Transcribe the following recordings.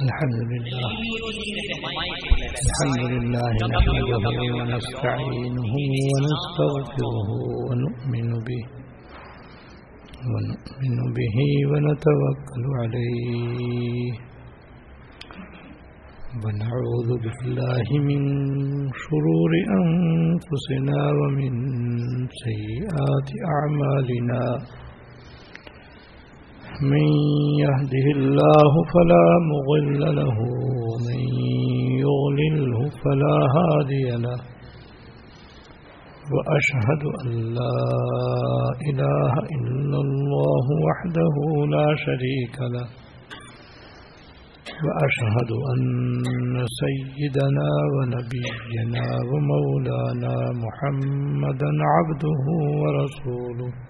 الحمد لله. الحمد لله نحمده ونستعينه ونستغفره ونؤمن به ونؤمن به ونتوكل عليه. ونعوذ بالله من شرور أنفسنا ومن سيئات أعمالنا. من يهده الله فلا مضل له ومن يضلله فلا هادي له. وأشهد أن لا إله إلا الله وحده لا شريك له. وأشهد أن سيدنا ونبينا ومولانا محمدا عبده ورسوله.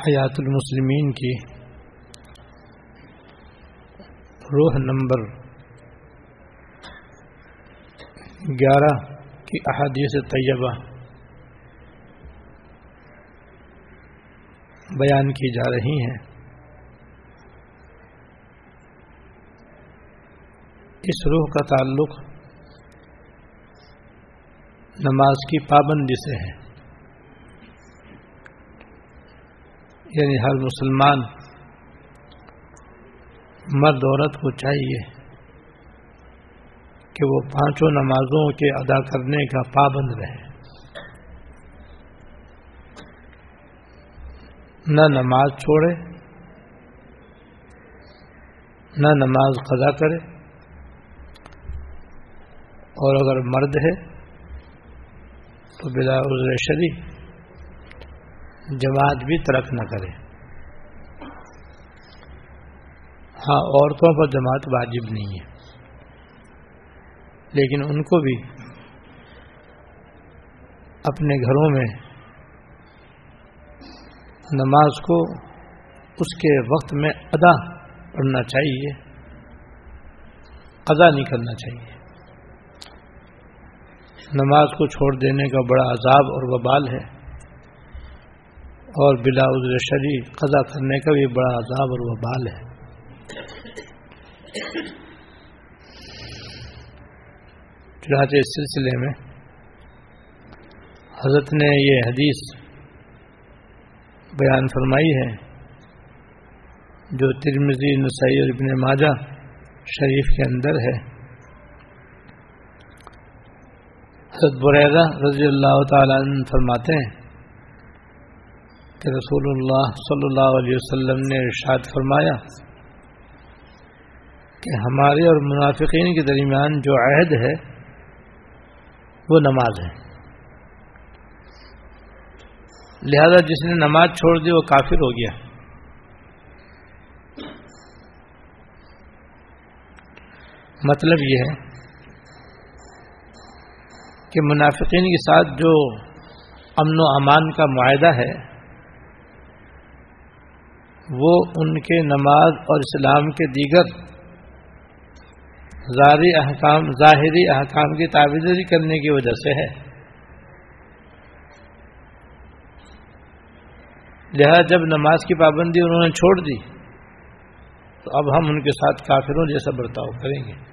حیات المسلمین کی روح نمبر گیارہ کی احادیث طیبہ بیان کی جا رہی ہیں۔ اس روح کا تعلق نماز کی پابندی سے ہے۔ یعنی ہر مسلمان مرد عورت کو چاہیے کہ وہ پانچوں نمازوں کے ادا کرنے کا پابند رہے۔ نہ نماز چھوڑے، نہ نماز قضا کرے۔ اور اگر مرد ہے تو بلا عذر شریف جماعت بھی ترک نہ کرے۔ ہاں عورتوں پر جماعت واجب نہیں ہے۔ لیکن ان کو بھی اپنے گھروں میں نماز کو اس کے وقت میں ادا پڑھنا چاہیے۔ ادا نہیں کرنا چاہیے۔ نماز کو چھوڑ دینے کا بڑا عذاب اور وبال ہے۔ اور بلا عذر شری قضا کرنے کا بھی بڑا عذاب اور وبال ہے۔ چنانچہ اس سلسلے میں حضرت نے یہ حدیث بیان فرمائی ہے جو ترمزی نسائی اور ابن ماجہ شریف کے اندر ہے۔ حضرت بریدہ رضی اللہ تعالیٰ عنہ فرماتے ہیں کہ رسول اللہ صلی اللہ علیہ وسلم نے ارشاد فرمایا کہ ہمارے اور منافقین کے درمیان جو عہد ہے، وہ نماز ہے۔ لہذا جس نے نماز چھوڑ دی، وہ کافر ہو گیا۔ مطلب یہ ہے کہ منافقین کے ساتھ جو امن و امان کا معاہدہ ہے وہ ان کے نماز اور اسلام کے دیگر ظاہری احکام ظاہری احکام کی تعویذی کرنے کی وجہ سے ہے۔ لہذا جب نماز کی پابندی انہوں نے چھوڑ دی، تو اب ہم ان کے ساتھ کافروں جیسا برتاؤ کریں گے۔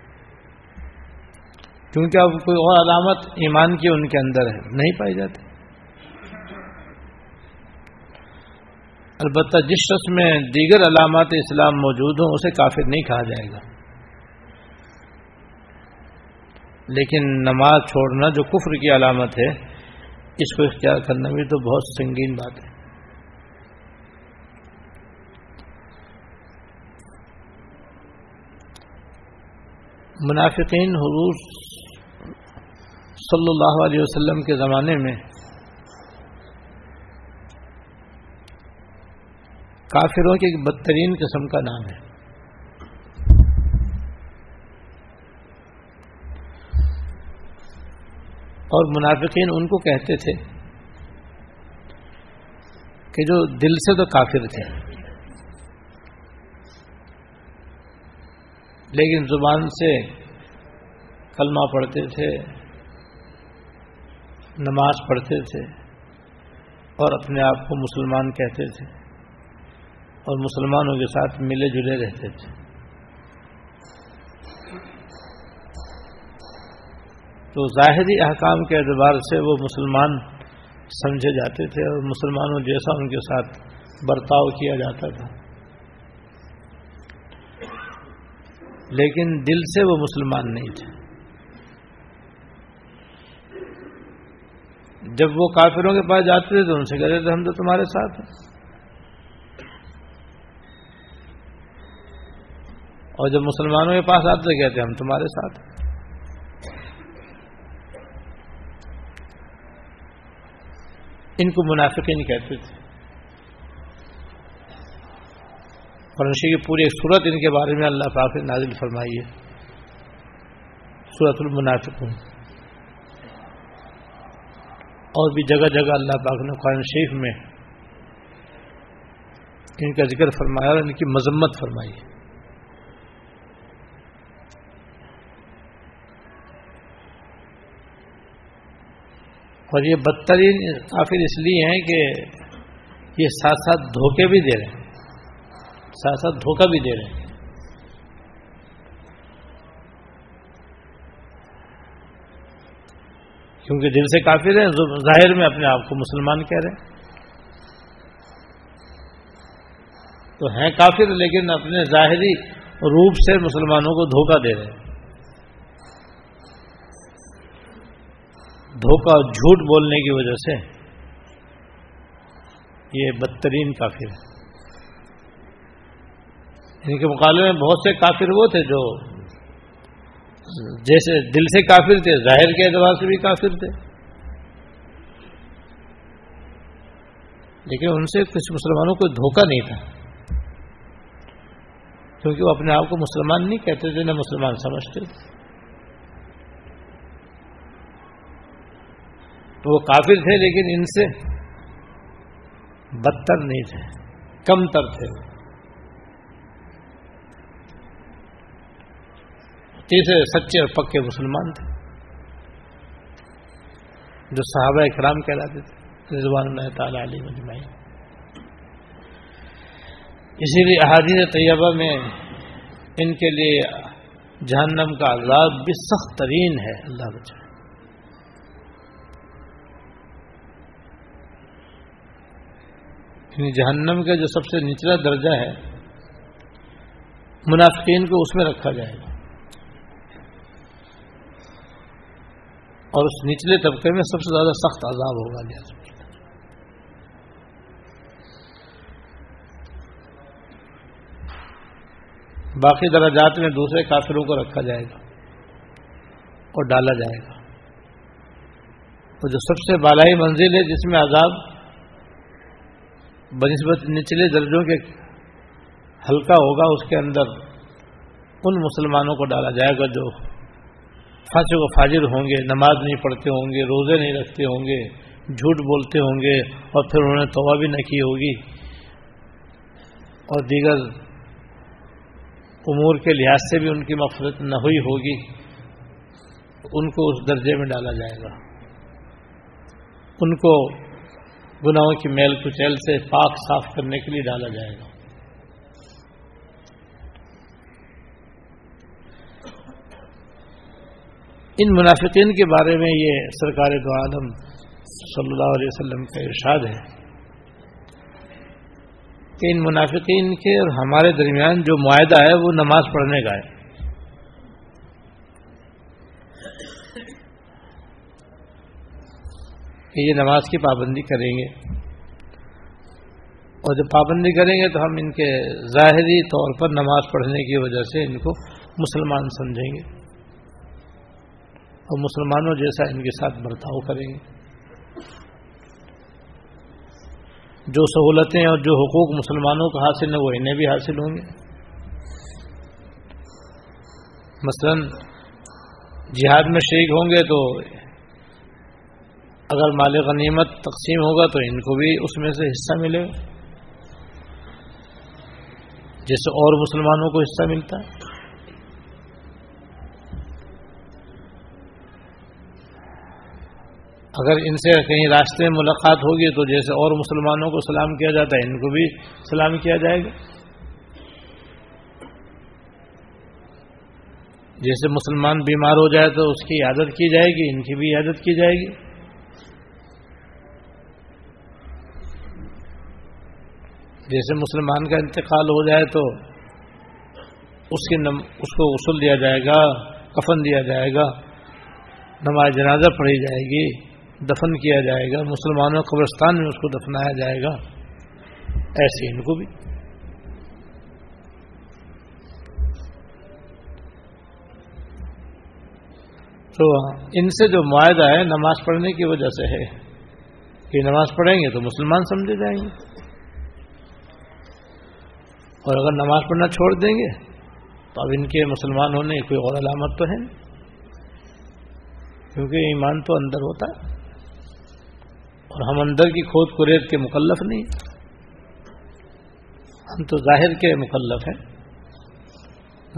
کیونکہ اب کوئی اور علامت ایمان کی ان کے اندر ہے، نہیں پائی جاتی۔ البتہ جس شخص میں دیگر علامات اسلام موجود ہوں، اسے کافر نہیں کہا جائے گا۔ لیکن نماز چھوڑنا جو کفر کی علامت ہے، اس کو اختیار کرنا بھی تو بہت سنگین بات ہے۔ منافقین حضور صلی اللہ علیہ وسلم کے زمانے میں کافروں کی ایک بدترین قسم کا نام ہے۔ اور منافقین ان کو کہتے تھے کہ جو دل سے تو کافر تھے، لیکن زبان سے کلمہ پڑھتے تھے، نماز پڑھتے تھے اور اپنے آپ کو مسلمان کہتے تھے۔ اور مسلمانوں کے ساتھ ملے جلے رہتے تھے۔ تو ظاہری احکام کے اعتبار سے وہ مسلمان سمجھے جاتے تھے اور مسلمانوں جیسا ان کے ساتھ برتاؤ کیا جاتا تھا۔ لیکن دل سے وہ مسلمان نہیں تھے۔ جب وہ کافروں کے پاس جاتے تھے تو ان سے کہتے تھے، ہم تو تمہارے ساتھ ہیں۔ اور جب مسلمانوں کے پاس آتے تھے کہتے ہم تمہارے ساتھ ان کو منافقین کہتے تھے۔ فرنشی کی پوری ایک صورت ان کے بارے میں اللہ پاک نے نازل فرمائی ہے۔ صورت المنافقون۔ اور بھی جگہ جگہ اللہ پاک نے قرآن شریف میں ان کا ذکر فرمایا اور ان کی مذمت فرمائی ہے۔ اور یہ بدترین کافر اس لیے ہیں کہ یہ ساتھ ساتھ دھوکے بھی دے رہے ہیں۔ ساتھ ساتھ دھوکہ بھی دے رہے ہیں۔ کیونکہ دل سے کافر ہیں ظاہر میں اپنے آپ کو مسلمان کہہ رہے ہیں۔ تو ہیں کافر لیکن اپنے ظاہری روپ سے مسلمانوں کو دھوکہ دے رہے ہیں۔ دھوکہ جھوٹ بولنے کی وجہ سے یہ بدترین کافر ہے ان کے مقابلے میں بہت سے کافر وہ تھے جو جیسے دل سے کافر تھے، ظاہر کے اعتبار سے بھی کافر تھے۔ لیکن ان سے کچھ مسلمانوں کو دھوکہ نہیں تھا۔ کیونکہ وہ اپنے آپ کو مسلمان نہیں کہتے تھے، نہ مسلمان سمجھتے تھے۔ تو وہ کافر تھے لیکن ان سے بدتر نہیں تھے کم تر تھے وہ۔ تیسرے سچے اور پکے مسلمان تھے۔ جو صحابہ اکرام کہلاتے تھے رضوان اللہ تعالیٰ علی مجمعی اسی لیے احادیث طیبہ میں ان کے لیے جہنم کا عذاب بھی سخت ترین ہے، اللہ بچا یعنی جہنم کا جو سب سے نچلا درجہ ہے، منافقین کو اس میں رکھا جائے گا۔ اور اس نچلے طبقے میں سب سے زیادہ سخت عذاب ہوگا۔ لہٰذا باقی درجات میں دوسرے کافروں کو رکھا جائے گا اور ڈالا جائے گا۔ تو جو سب سے بالائی منزل ہے، جس میں عذاب بنسبت نچلے درجوں کے ہلکا ہوگا اس کے اندر ان مسلمانوں کو ڈالا جائے گا جو فاصل و فاجر ہوں گے، نماز نہیں پڑھتے ہوں گے، روزے نہیں رکھتے ہوں گے، جھوٹ بولتے ہوں گے اور پھر انہوں نے توبہ بھی نہ کی ہوگی۔ اور دیگر امور کے لحاظ سے بھی ان کی مفرت نہ ہوئی ہوگی، ان کو اس درجے میں ڈالا جائے گا۔ ان کو گناہوں کی میل کچیل سے پاک صاف کرنے کے لیے ڈالا جائے گا۔ ان منافقین کے بارے میں یہ سرکار دو عالم صلی اللہ علیہ وسلم کا ارشاد ہے کہ ان منافقین کے اور ہمارے درمیان جو معاہدہ ہے وہ نماز پڑھنے کا ہے۔ کہ یہ نماز کی پابندی کریں گے۔ اور جب پابندی کریں گے تو ہم ان کے ظاہری طور پر نماز پڑھنے کی وجہ سے ان کو مسلمان سمجھیں گے۔ اور مسلمانوں جیسا ان کے ساتھ برتاؤ کریں گے۔ جو سہولتیں اور جو حقوق مسلمانوں کو حاصل ہیں وہ انہیں بھی حاصل ہوں گے۔ مثلا جہاد میں شریک ہوں گے تو اگر مال غنیمت تقسیم ہوگا تو ان کو بھی اس میں سے حصہ ملے گا۔ جیسے اور مسلمانوں کو حصہ ملتا ہے۔ اگر ان سے کہیں راستے میں ملاقات ہوگی تو جیسے اور مسلمانوں کو سلام کیا جاتا ہے، ان کو بھی سلام کیا جائے گا۔ جیسے مسلمان بیمار ہو جائے تو اس کی عادت کی جائے گی، ان کی بھی عادت کی جائے گی۔ جیسے مسلمان کا انتقال ہو جائے تو اس کی نم اس کو غسل دیا جائے گا، کفن دیا جائے گا، نماز جنازہ پڑھی جائے گی، دفن کیا جائے گا، مسلمانوں قبرستان میں اس کو دفنایا جائے گا۔ ایسے ان کو بھی۔ تو ان سے جو معاہدہ ہے نماز پڑھنے کی وجہ سے ہے کہ نماز پڑھیں گے تو مسلمان سمجھے جائیں گے۔ اور اگر نماز پڑھنا چھوڑ دیں گے، تو اب ان کے مسلمان ہونے کوئی اور علامت تو ہے نہیں۔ کیونکہ ایمان تو اندر ہوتا ہے، اور ہم اندر کی کھود کریت کے مکلف نہیں۔ ہم تو ظاہر کے مکلف ہیں۔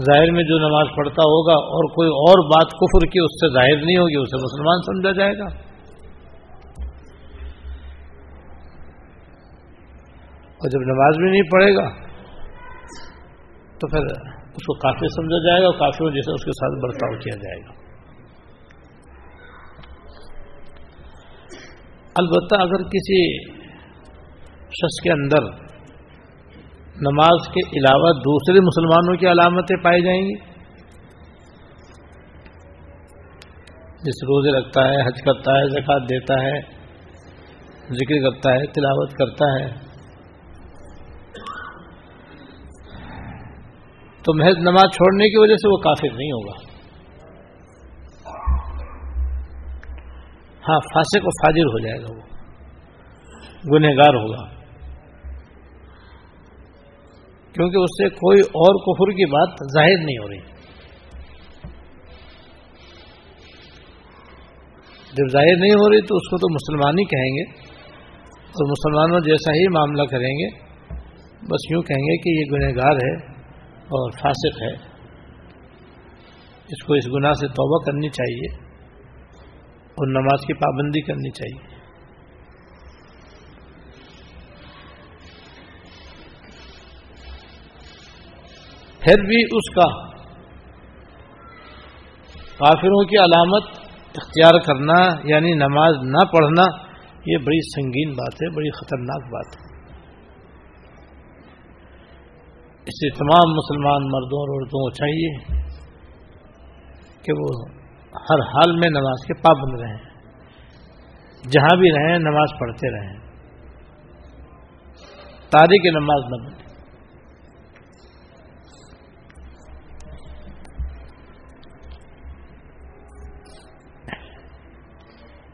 ظاہر میں جو نماز پڑھتا ہوگا اور کوئی اور بات کفر کی اس سے ظاہر نہیں ہوگی، اسے مسلمان سمجھا جائے گا۔ اور جب نماز بھی نہیں پڑھے گا تو پھر اس کو کافی سمجھا جائے گا اور کافی جیسے اس کے ساتھ برتاؤ کیا جائے گا۔ البتہ اگر کسی شخص کے اندر نماز کے علاوہ دوسرے مسلمانوں کی علامتیں پائی جائیں گی، جس روزے رکھتا ہے، حج کرتا ہے زکات دیتا ہے، ذکر کرتا ہے، تلاوت کرتا ہے تو محض نماز چھوڑنے کی وجہ سے وہ کافر نہیں ہوگا۔ ہاں فاسق و فاجر ہو جائے گا وہ۔ گنہگار ہوگا۔ کیونکہ اس سے کوئی اور کفر کی بات ظاہر نہیں ہو رہی۔ جب ظاہر نہیں ہو رہی تو اس کو تو مسلمان ہی کہیں گے۔ اور مسلمانوں جیسا ہی معاملہ کریں گے۔ بس یوں کہیں گے کہ یہ گنہگار ہے۔ اور فاسق ہے۔ اس کو اس گناہ سے توبہ کرنی چاہیے اور نماز کی پابندی کرنی چاہیے۔ پھر بھی اس کا کافروں کی علامت اختیار کرنا یعنی نماز نہ پڑھنا، یہ بڑی سنگین بات ہے، بڑی خطرناک بات ہے۔ اس سے تمام مسلمان مردوں اور عورتوں کو چاہیے کہ وہ ہر حال میں نماز کے پابند رہیں۔ جہاں بھی رہیں، نماز پڑھتے رہیں۔ تاریخ نماز نہ بنے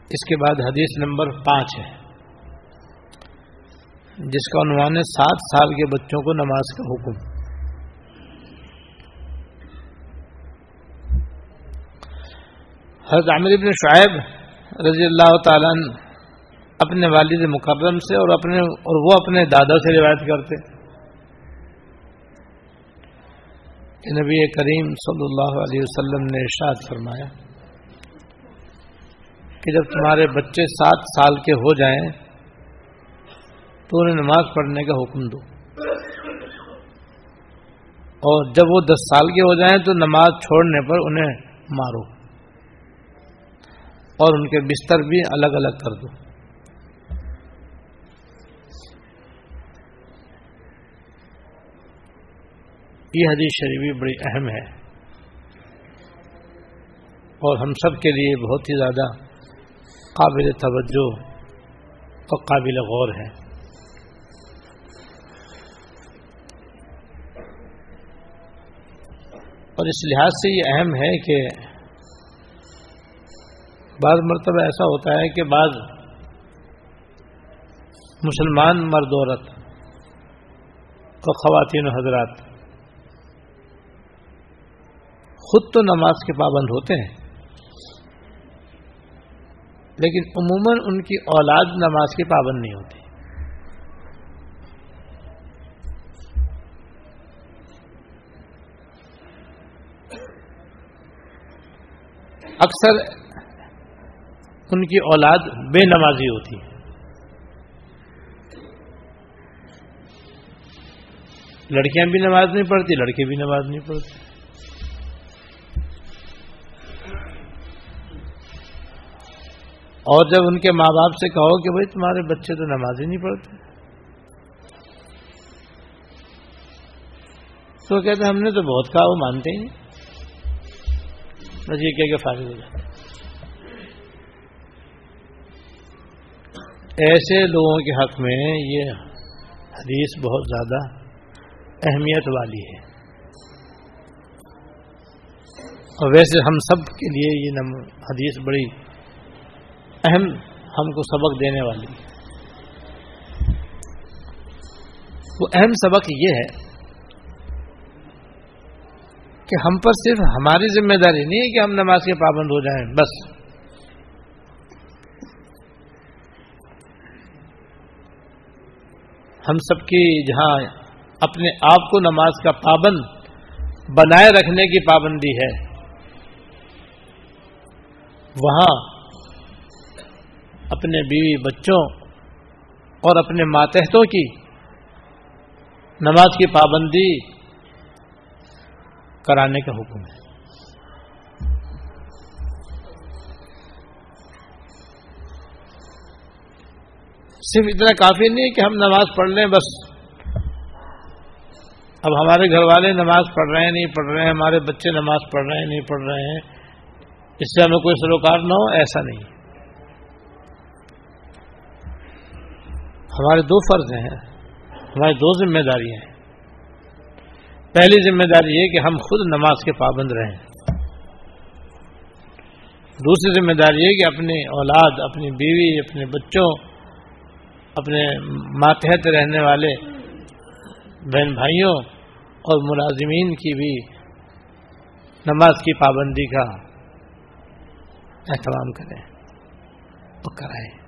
اس کے بعد حدیث نمبر پانچ ہے۔ جس کا عنوان ہے سات سال کے بچوں کو نماز کا حکم۔ حضرت عامر ابن شعیب رضی اللہ تعالیٰ اپنے والد مکرم سے اور اپنے اور وہ اپنے دادا سے روایت کرتے کہ نبی کریم صلی اللہ علیہ وسلم نے ارشاد فرمایا کہ جب تمہارے بچے سات سال کے ہو جائیں تو انہیں نماز پڑھنے کا حکم دو۔ اور جب وہ دس سال کے ہو جائیں تو نماز چھوڑنے پر انہیں مارو۔ اور ان کے بستر بھی الگ الگ کر دو۔ یہ حدیث شریفی بڑی اہم ہے۔ اور ہم سب کے لیے بہت ہی زیادہ قابل توجہ اور قابل غور ہے۔ اور اس لحاظ سے یہ اہم ہے کہ بعض مرتبہ ایسا ہوتا ہے کہ بعض مسلمان مرد عورت اور خواتین و حضرات خود تو نماز کے پابند ہوتے ہیں، لیکن عموماً ان کی اولاد نماز کے پابند نہیں ہوتی۔ اکثر ان کی اولاد بے نمازی ہوتی ہے لڑکیاں بھی نماز نہیں پڑھتی، لڑکے بھی نماز نہیں پڑھتے۔ اور جب ان کے ماں باپ سے کہو کہ بھائی تمہارے بچے تو نماز ہی نہیں پڑھتے۔ تو کہتے ہم نے تو بہت کہا، وہ مانتے ہی نہیں۔ بس یہ کہہ کے فارغ ہو جاتے ایسے لوگوں کے حق میں یہ حدیث بہت زیادہ اہمیت والی ہے۔ اور ویسے ہم سب کے لیے یہ حدیث بڑی اہم ہم کو سبق دینے والی۔ ہے وہ اہم سبق یہ ہے کہ ہم پر صرف ہماری ذمہ داری نہیں ہے کہ ہم نماز کے پابند ہو جائیں، بس۔ ہم سب کی جہاں اپنے آپ کو نماز کا پابند بنائے رکھنے کی پابندی ہے، وہاں اپنے بیوی بچوں اور اپنے ماتحتوں کی نماز کی پابندی کرانے کا حکم ہے صرف اتنا کافی نہیں کہ ہم نماز پڑھ لیں بس۔ اب ہمارے گھر والے نماز پڑھ رہے ہیں، نہیں پڑھ رہے ہیں، ہمارے بچے نماز پڑھ رہے ہیں، نہیں پڑھ رہے ہیں۔ اس سے ہمیں کوئی سروکار نہ ہو، ایسا نہیں۔ ہمارے دو فرض ہیں ہماری دو ذمہ داریاں ہیں۔ پہلی ذمہ داری یہ کہ ہم خود نماز کے پابند رہیں۔ دوسری ذمہ داری یہ کہ اپنی اولاد، اپنی بیوی، اپنے بچوں، اپنے ماتحت رہنے والے بہن بھائیوں اور ملازمین کی بھی نماز کی پابندی کا اہتمام کریں اور کرائیں۔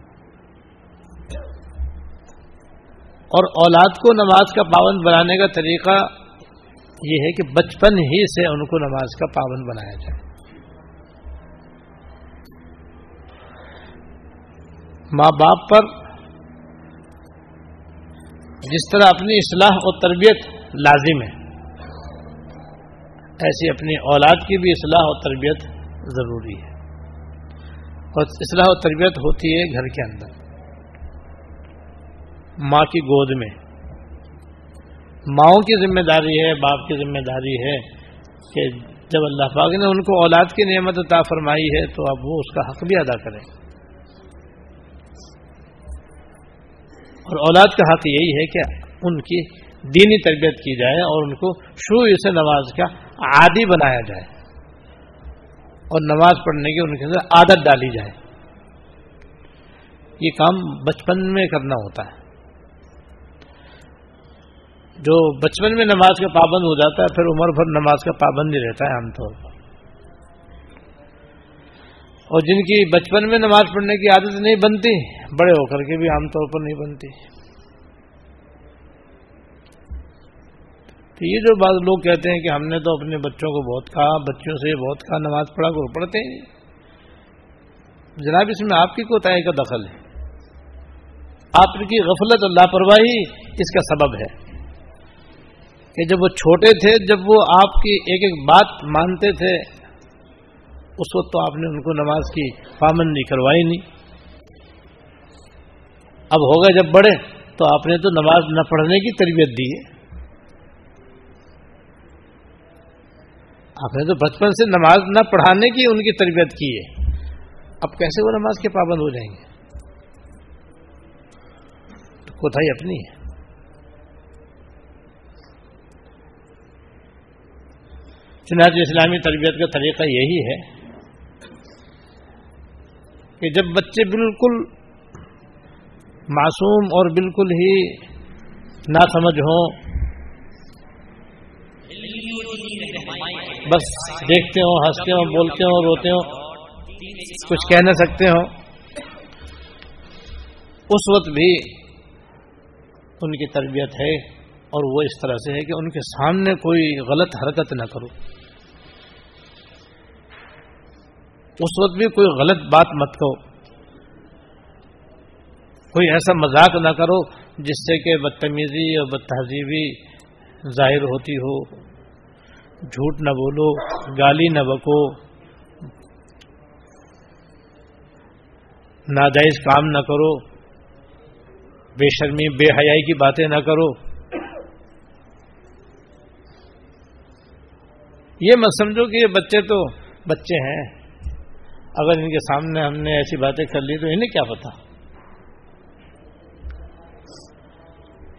اور اولاد کو نماز کا پابند بنانے کا طریقہ یہ ہے کہ بچپن ہی سے ان کو نماز کا پابند بنایا جائے۔ ماں باپ پر جس طرح اپنی اصلاح اور تربیت لازم ہے، ایسی اپنی اولاد کی بھی اصلاح اور تربیت ضروری ہے۔ اور اصلاح و تربیت ہوتی ہے گھر کے اندر۔ ماں کی گود میں۔ ماؤں کی ذمہ داری ہے، باپ کی ذمہ داری ہے کہ جب اللہ پاک نے ان کو اولاد کی نعمت عطا فرمائی ہے تو اب وہ اس کا حق بھی ادا کریں۔ اور اولاد کا حق یہی ہے کہ ان کی دینی تربیت کی جائے اور ان کو شروع سے نماز کا عادی بنایا جائے اور نماز پڑھنے کی ان کے اندر عادت ڈالی جائے۔ یہ کام بچپن میں کرنا ہوتا ہے۔ جو بچپن میں نماز کا پابند ہو جاتا ہے، پھر عمر بھر نماز کا پابند ہی رہتا ہے عام طور پر۔ اور جن کی بچپن میں نماز پڑھنے کی عادت نہیں بنتی، بڑے ہو کر کے بھی عام طور پر نہیں بنتی۔ تو یہ جو بعض لوگ کہتے ہیں کہ ہم نے تو اپنے بچوں کو بہت کہا بچوں سے بہت کہا، نماز پڑھا کر پڑھتے ہیں جناب، اس میں آپ کی کوتاہی کا دخل ہے۔ آپ کی غفلت، اللہ پرواہی اس کا سبب ہے۔ کہ جب وہ چھوٹے تھے، جب وہ آپ کی ایک ایک بات مانتے تھے، اس وقت تو آپ نے ان کو نماز کی پابندی کروائی نہیں۔ اب ہوگا جب بڑے، تو آپ نے تو نماز نہ پڑھنے کی تربیت دی ہے۔ آپ نے تو بچپن سے نماز نہ پڑھانے کی ان کی تربیت کی ہے۔ اب کیسے وہ نماز کے پابند ہو جائیں گے؟ تو اپنی ہے۔ چنانچہ اسلامی تربیت کا طریقہ یہی ہے کہ جب بچے بالکل معصوم اور بالکل ہی نہ سمجھ ہوں، بس دیکھتے ہوں، ہنستے ہوں، بولتے ہوں، روتے ہوں، کچھ کہہ نہ سکتے ہوں۔ اس وقت بھی ان کی تربیت ہے۔ اور وہ اس طرح سے ہے کہ ان کے سامنے کوئی غلط حرکت نہ کرو۔ اس وقت بھی کوئی غلط بات مت کہو۔ کوئی ایسا مذاق نہ کرو جس سے کہ بدتمیزی اور بد تہذیبی ظاہر ہوتی ہو۔ جھوٹ نہ بولو، گالی نہ بکو۔ ناجائز کام نہ کرو۔ بے شرمی، بے حیائی کی باتیں نہ کرو۔ یہ مت سمجھو کہ یہ بچے تو بچے ہیں۔ اگر ان کے سامنے ہم نے ایسی باتیں کر لی تو انہیں کیا پتا؟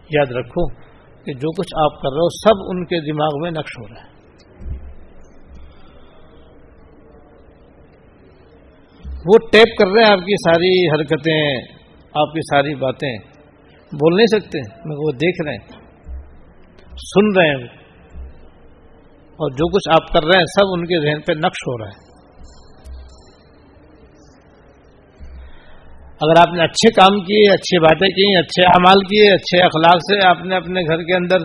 یاد رکھو کہ جو کچھ آپ کر رہے ہو سب ان کے دماغ میں نقش ہو رہا ہے۔ وہ ٹیپ کر رہے ہیں آپ کی ساری حرکتیں، آپ کی ساری باتیں۔ بول نہیں سکتے، مگر وہ دیکھ رہے ہیں، سن رہے ہیں۔ اور جو کچھ آپ کر رہے ہیں سب ان کے ذہن پہ نقش ہو رہا ہے۔ اگر آپ نے اچھے کام کیے اچھی باتیں کی اچھے اعمال کیے، اچھے اخلاق سے آپ نے اپنے گھر کے اندر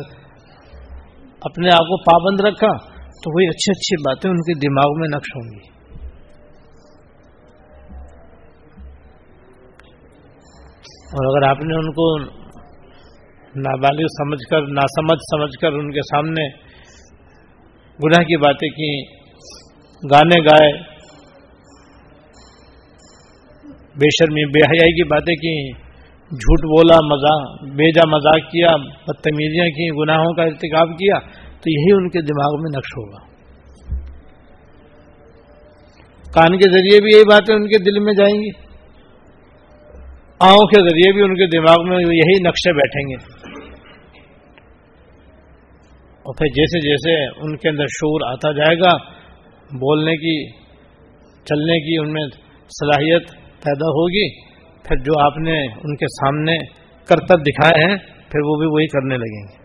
اپنے آپ کو پابند رکھا، تو وہی اچھی اچھی باتیں ان کے دماغ میں نقش ہوں گی۔ اور اگر آپ نے ان کو نابالغ سمجھ کر، ناسمجھ سمجھ کر ان کے سامنے گناہ کی باتیں کی گانے گائے، بے شرمی، بے حیائی کی باتیں کی جھوٹ بولا مزاق بیجا مذاق کیا، بدتمیزیاں کی گناہوں کا ارتکاب کیا، تو یہی ان کے دماغ میں نقش ہوگا۔ کان کے ذریعے بھی یہی باتیں ان کے دل میں جائیں گی۔ آؤں کے ذریعے بھی ان کے دماغ میں یہی نقشے بیٹھیں گے۔ اور پھر جیسے جیسے ان کے اندر شور آتا جائے گا، بولنے کی، چلنے کی ان میں صلاحیت پیدا ہوگی، پھر جو آپ نے ان کے سامنے کرتب دکھائے ہیں، پھر وہ بھی وہی کرنے لگیں گے۔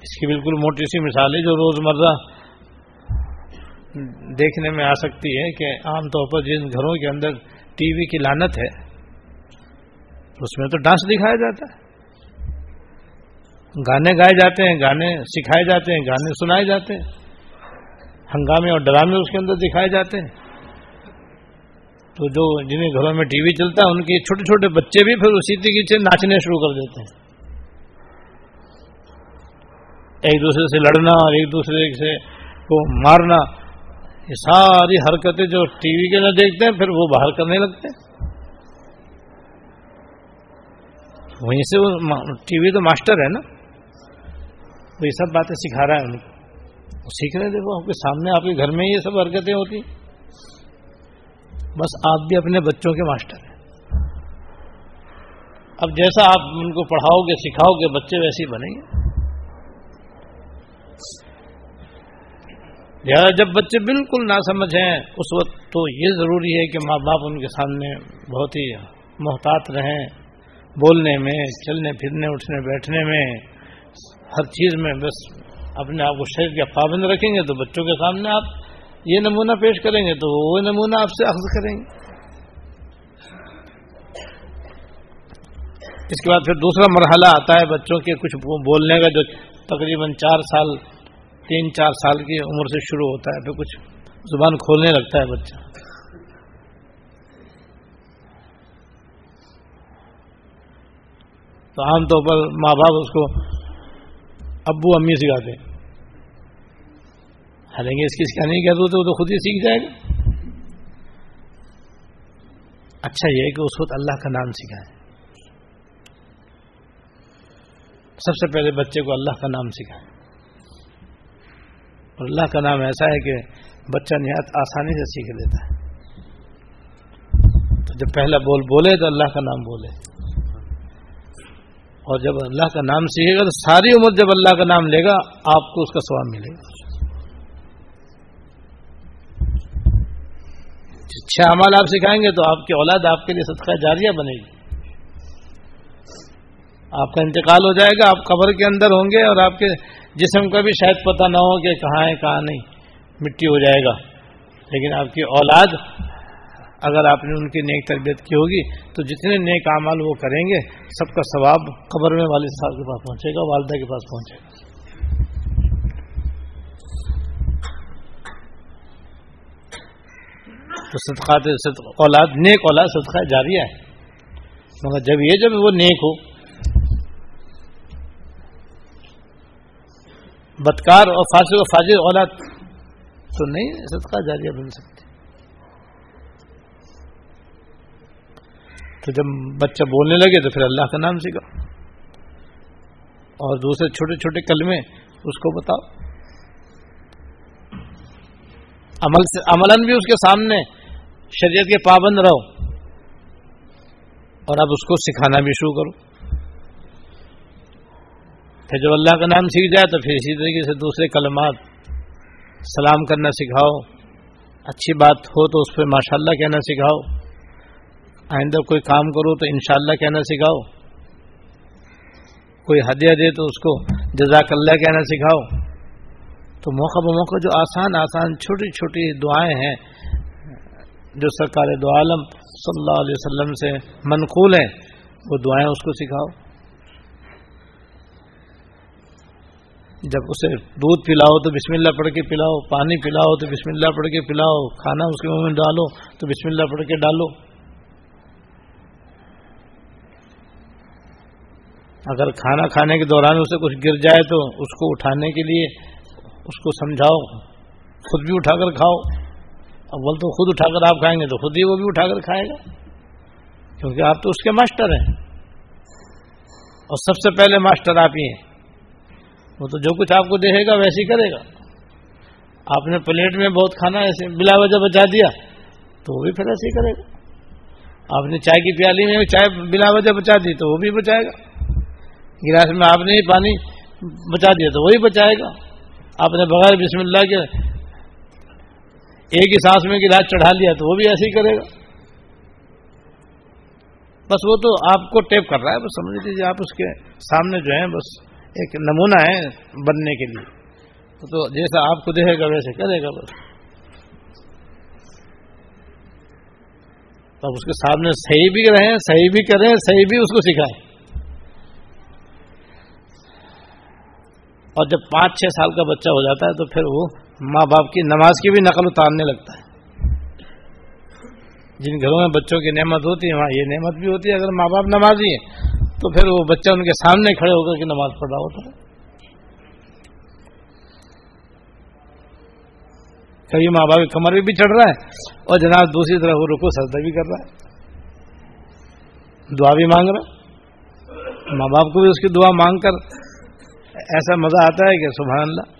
اس کی بالکل موٹی سی مثال ہے جو روزمرہ دیکھنے میں آ سکتی ہے کہ عام طور پر جن گھروں کے اندر ٹی وی کی لانت ہے اس میں تو ڈانس دکھایا جاتا ہے۔ گانے گائے جاتے ہیں، گانے سکھائے جاتے ہیں، گانے سنائے جاتے ہیں۔ ہنگامے اور ڈرامے اس کے اندر دکھائے جاتے ہیں۔ تو جو جنہیں گھروں میں ٹی وی چلتا ہے، ان کے چھوٹے چھوٹے بچے بھی پھر اسی طریقے سے ناچنے شروع کر دیتے ہیں۔ ایک دوسرے سے لڑنا اور ایک دوسرے سے کو مارنا، یہ ساری حرکتیں جو ٹی وی کے اندر دیکھتے ہیں، پھر وہ باہر کرنے لگتے ہیں۔ وہیں سے وہ ٹی وی تو ماسٹر ہے نا؟ وہ یہ سب باتیں سکھا رہا ہے ان کو۔ سیکھ رہے دیکھو، آپ کے سامنے آپ کے گھر میں یہ سب حرکتیں ہوتی بس آپ بھی اپنے بچوں کے ماسٹر ہیں۔ اب جیسا آپ ان کو پڑھاؤ گے، سکھاؤ گے، بچے ویسے ہی بنیں گے۔ لہٰذا جب بچے بالکل نہ سمجھیں اس وقت تو یہ ضروری ہے کہ ماں باپ ان کے سامنے بہت ہی محتاط رہیں۔ بولنے میں، چلنے، پھرنے، اٹھنے، بیٹھنے میں، ہر چیز میں بس اپنے آپ کو شہر کا پابند رکھیں گے تو بچوں کے سامنے آپ یہ نمونہ پیش کریں گے تو وہ نمونہ آپ سے اخذ کریں گے۔ اس کے بعد پھر دوسرا مرحلہ آتا ہے بچوں کے کچھ بولنے کا جو تقریباً چار سال، تین چار سال کی عمر سے شروع ہوتا ہے، پھر کچھ زبان کھولنے لگتا ہے بچہ۔ تو عام طور پر ماں باپ اس کو ابو امی سکھاتے ہیں۔ حالانکہ اس کی سکھانے کی ضرورت ہے وہ تو خود ہی سیکھ جائے گا۔ اچھا یہ ہے کہ اس وقت اللہ کا نام سکھائے سب سے پہلے بچے کو اللہ کا نام سکھائے اور اللہ کا نام ایسا ہے کہ بچہ نہایت آسانی سے سیکھ لیتا ہے۔ تو جب پہلا بول بولے تو اللہ کا نام بولے۔ اور جب اللہ کا نام سیکھے گا تو ساری عمر جب اللہ کا نام لے گا، آپ کو اس کا سواب ملے گا۔ جی، اچھے اعمال آپ سکھائیں گے تو آپ کی اولاد آپ کے لیے صدقہ جاریہ بنے گی۔ آپ کا انتقال ہو جائے گا، آپ قبر کے اندر ہوں گے اور آپ کے جسم کا بھی شاید پتہ نہ ہو کہ کہاں ہے، کہاں نہیں۔ مٹی ہو جائے گا۔ لیکن آپ کی اولاد اگر آپ نے ان کی نیک تربیت کی ہوگی تو جتنے نیک اعمال وہ کریں گے، سب کا ثواب قبر میں والد صاحب کے پاس پہنچے گا، والدہ کے پاس پہنچے گا۔ تو صدقات اولاد، نیک اولاد صدقہ جاریہ ہے۔ مگر جب یہ جب وہ نیک ہو، بدکار اور فاسق و فاجر اولاد تو نہیں، صدقہ جاریہ بن سکتی۔ تو جب بچہ بولنے لگے تو پھر اللہ کا نام سیکھا اور دوسرے چھوٹے چھوٹے کلمے اس کو بتاؤ۔ عمل سے عملاً بھی اس کے سامنے شریعت کے پابند رہو۔ اور اب اس کو سکھانا بھی شروع کرو۔ پھر جب اللہ کا نام سیکھ جائے تو پھر اسی طریقے سے دوسرے کلمات سلام کرنا سکھاؤ۔ اچھی بات ہو تو اس پہ ماشاء اللہ کہنا سکھاؤ۔ آئندہ کوئی کام کرو تو انشاءاللہ اللہ کہنا سکھاؤ۔ کوئی ہدیہ دے تو اس کو جزاک اللہ کہنا سکھاؤ۔ تو موقع بموقع جو آسان آسان چھوٹی چھوٹی دعائیں ہیں، جو سرکار دو عالم صلی اللہ علیہ وسلم سے منقول ہیں، وہ دعائیں اس کو سکھاؤ۔ جب اسے دودھ پلاؤ تو بسم اللہ پڑھ کے پلاؤ، پانی پلاؤ تو بسم اللہ پڑھ کے پلاؤ، کھانا اس کے منہ میں ڈالو تو بسم اللہ پڑھ کے ڈالو۔ اگر کھانا کھانے کے دوران اسے کچھ گر جائے تو اس کو اٹھانے کے لیے اس کو سمجھاؤ، خود بھی اٹھا کر کھاؤ۔ اول تو خود اٹھا کر آپ کھائیں گے تو خود ہی وہ بھی اٹھا کر کھائے گا۔ کیونکہ آپ تو اس کے ماسٹر ہیں۔ اور سب سے پہلے ماسٹر آپ ہی ہیں۔ وہ تو جو کچھ آپ کو دیکھے گا ویسے ہی کرے گا۔ آپ نے پلیٹ میں بہت کھانا ایسے بلا وجہ بچا دیا تو وہ بھی پھر ایسے ہی کرے گا۔ آپ نے چائے کی پیالی میں چائے بلا وجہ بچا دی تو وہ بھی بچائے گا۔ گلاس میں آپ نے ہی پانی بچا دیا تو وہی بچائے گا۔ آپ نے بغیر بسم اللہ کے ایک ہی سانس میں گلاس چڑھا لیا تو وہ بھی ایسے ہی کرے گا۔ بس وہ تو آپ کو ٹیپ کر رہا ہے، بس سمجھ لیجیے آپ اس کے سامنے جو ہیں، بس ایک نمونہ ہے بننے کے لیے۔ تو جیسا آپ کو دیکھے گا، ویسے کرے گا بس۔ تو اس کے سامنے صحیح بھی رہیں، صحیح بھی کریں، صحیح بھی اس کو سکھائیں۔ اور جب پانچ چھ سال کا بچہ ہو جاتا ہے تو پھر وہ ماں باپ کی نماز کی بھی نقل اتارنے لگتا ہے۔ جن گھروں میں بچوں کی نعمت ہوتی ہے وہاں یہ نعمت بھی ہوتی ہے اگر ماں باپ نمازی ہیں تو پھر وہ بچہ ان کے سامنے کھڑے ہو کر کے نماز پڑھ رہا ہوتا ہے۔ کبھی ماں باپ کمر بھی, چڑھ رہا ہے اور جناب دوسری طرف وہ رکو سجدہ بھی کر رہا ہے۔ دعا بھی مانگ رہا ماں باپ کو بھی اس کی دعا مانگ کر ایسا مزہ آتا ہے کہ سبحان اللہ۔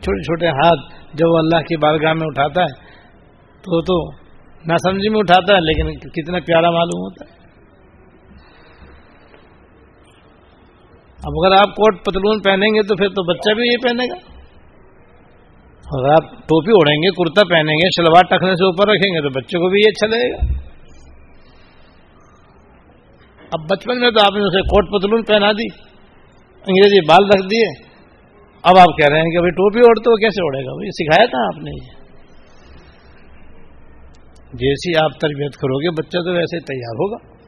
چھوٹے چھوٹے ہاتھ جب وہ اللہ کی بارگاہ میں اٹھاتا ہے، تو تو نہ سمجھی میں اٹھاتا ہے، لیکن کتنا پیارا معلوم ہوتا ہے۔ اب اگر آپ کوٹ پتلون پہنیں گے تو پھر تو بچہ بھی یہ پہنے گا۔ اگر آپ ٹوپی اڑیں گے، کرتا پہنیں گے، شلوار ٹکنے سے اوپر رکھیں گے تو بچے کو بھی یہ اچھا لگے گا۔ اب بچپن میں تو آپ نے اسے کوٹ پتلون پہنا دی۔ انگریزی بال رکھ دیے۔ اب آپ کہہ رہے ہیں کہ بھائی ٹوپی اوڑھتے وہ کیسے اڑے گا؟ بھائی سکھایا تھا آپ نے یہ۔ جیسی آپ تربیت کرو گے، بچہ تو ویسے تیار ہوگا۔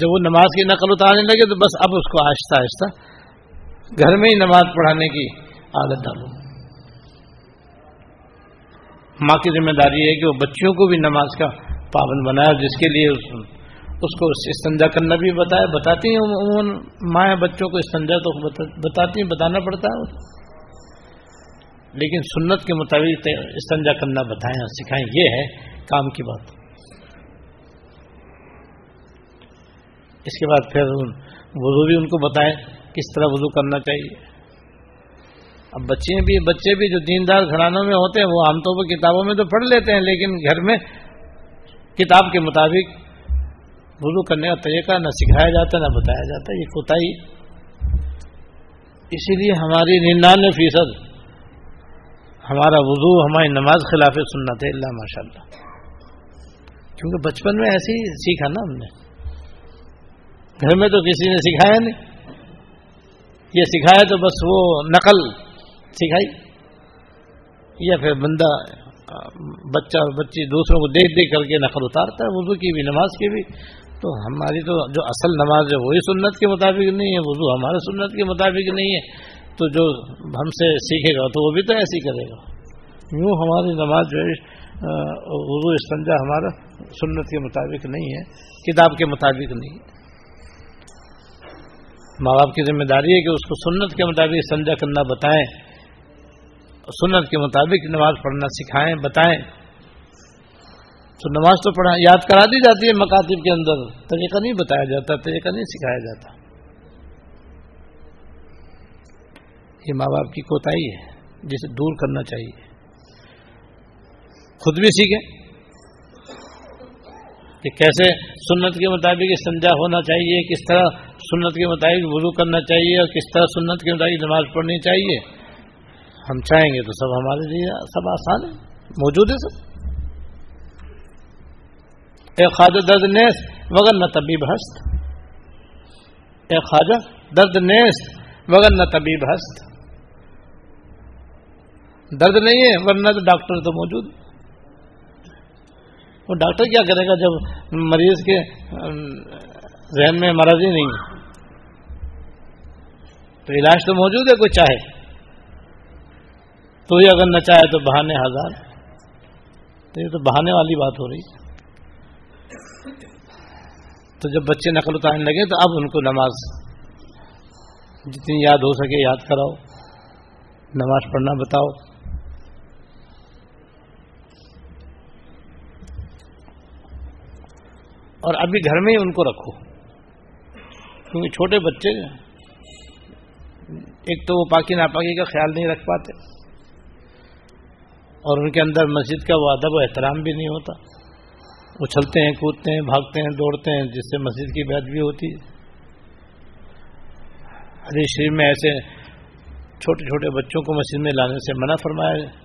جب وہ نماز کی نقل اتارنے لگے تو بس اب اس کو آہستہ آہستہ گھر میں ہی نماز پڑھانے کی عادت ڈالو۔ ماں کی ذمہ داری ہے کہ وہ بچیوں کو بھی نماز کا پابند بنایا جس کے لیے اس کو استنجا کرنا بھی بتایا بتاتی ہیں عموماً مائیں بچوں کو استنجا تو بتاتی ہیں، بتانا پڑتا ہے۔ لیکن سنت کے مطابق استنجا کرنا بتائیں سکھائیں، یہ ہے کام کی بات۔ اس کے بعد پھر وضو بھی ان کو بتائیں، کس طرح وضو کرنا چاہیے۔ اب بچے بھی بچے بھی جو دیندار گھرانوں میں ہوتے ہیں، وہ عام طور پر کتابوں میں تو پڑھ لیتے ہیں، لیکن گھر میں کتاب کے مطابق وضو کرنے کا طریقہ نہ سکھایا جاتا نہ بتایا جاتا، یہ کوتا ہی اسی لیے ہماری ننانوے فیصد ہمارا وضو، ہماری نماز خلاف سنت ہے، اللہ ماشاء اللہ کیونکہ بچپن میں ایسے ہی سیکھا نا ہم نے۔ گھر میں تو کسی نے سکھایا نہیں۔ یہ سکھایا تو بس وہ نقل سکھائی۔ یا پھر بندہ، بچہ اور بچی دوسروں کو دیکھ دیکھ کر کے نقل اتارتا ہے، وضو کی بھی، نماز کی بھی۔ تو ہماری تو جو اصل نماز ہے وہی سنت کے مطابق نہیں ہے، وضو ہمارے سنت کے مطابق نہیں ہے۔ تو جو ہم سے سیکھے گا تو وہ بھی تو ایسے ہی کرے گا۔ یوں ہماری نماز جو ہے وضو استنجا ہمارا سنت کے مطابق نہیں ہے، کتاب کے مطابق نہیں ہے۔ ماں باپ کی ذمہ داری ہے کہ اس کو سنت کے مطابق استنجا کرنا بتائیں، سنت کے مطابق نماز پڑھنا سکھائیں، بتائیں۔ تو نماز تو پڑھا یاد کرا دی جاتی ہے مکاتب کے اندر۔ طریقہ نہیں بتایا جاتا، طریقہ نہیں سکھایا جاتا۔ یہ ماں باپ کی کوتاہی ہے، جسے دور کرنا چاہیے۔ خود بھی سیکھیں کہ کیسے سنت کے مطابق سنجا ہونا چاہیے، کس طرح سنت کے مطابق وضو کرنا چاہیے اور کس طرح سنت کے مطابق نماز پڑھنی چاہیے۔ ہم چاہیں گے تو سب ہمارے لیے سب آسان ہے، موجود ہے سب۔ ایک خواجہ درد نیس وغیر نہ طبیب ہست. ایک خواجہ درد نیس وغیر نہ طبیب ہست. درد نہیں ہے، ورنہ تو ڈاکٹر تو موجود. وہ ڈاکٹر کیا کرے گا جب مریض کے ذہن میں مرض ہی نہیں ہے؟ تو علاج تو موجود ہے، کوئی چاہے. تو ہی اگر نہ چاہے تو بہانے ہزار. تو یہ تو بہانے والی بات ہو رہی تو جب بچے نقل اتارنے لگے تو اب ان کو نماز جتنی یاد ہو سکے یاد کراؤ، نماز پڑھنا بتاؤ۔ اور ابھی گھر میں ہی ان کو رکھو۔ کیونکہ چھوٹے بچے ایک تو وہ پاکی ناپاکی کا خیال نہیں رکھ پاتے، اور ان کے اندر مسجد کا وہ ادب و احترام بھی نہیں ہوتا۔ اچھلتے ہیں، کودتے ہیں، بھاگتے ہیں، دوڑتے ہیں، جس سے مسجد کی بیعت بھی ہوتی ہے۔ حدیث شریف میں ایسے چھوٹے چھوٹے بچوں کو مسجد میں لانے سے منع فرمایا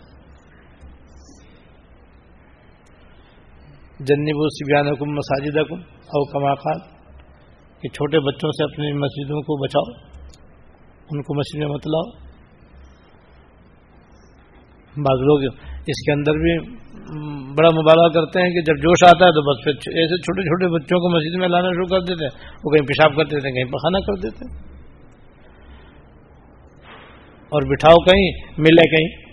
جنب و سبیان حکم مساجد حکم او کما خان کہ چھوٹے بچوں سے اپنی مسجدوں کو بچاؤ، ان کو مسجد میں مت لاؤ۔ بعض لوگ اس کے اندر بھی بڑا مبالغہ کرتے ہیں کہ جب جوش آتا ہے تو بس پھر ایسے چھوٹے چھوٹے بچوں کو مسجد میں لانا شروع کر دیتے ہیں۔ وہ کہیں پیشاب کر دیتے ہیں، کہیں پخانا کر دیتے ہیں۔ اور بٹھاؤ کہیں، ملے کہیں۔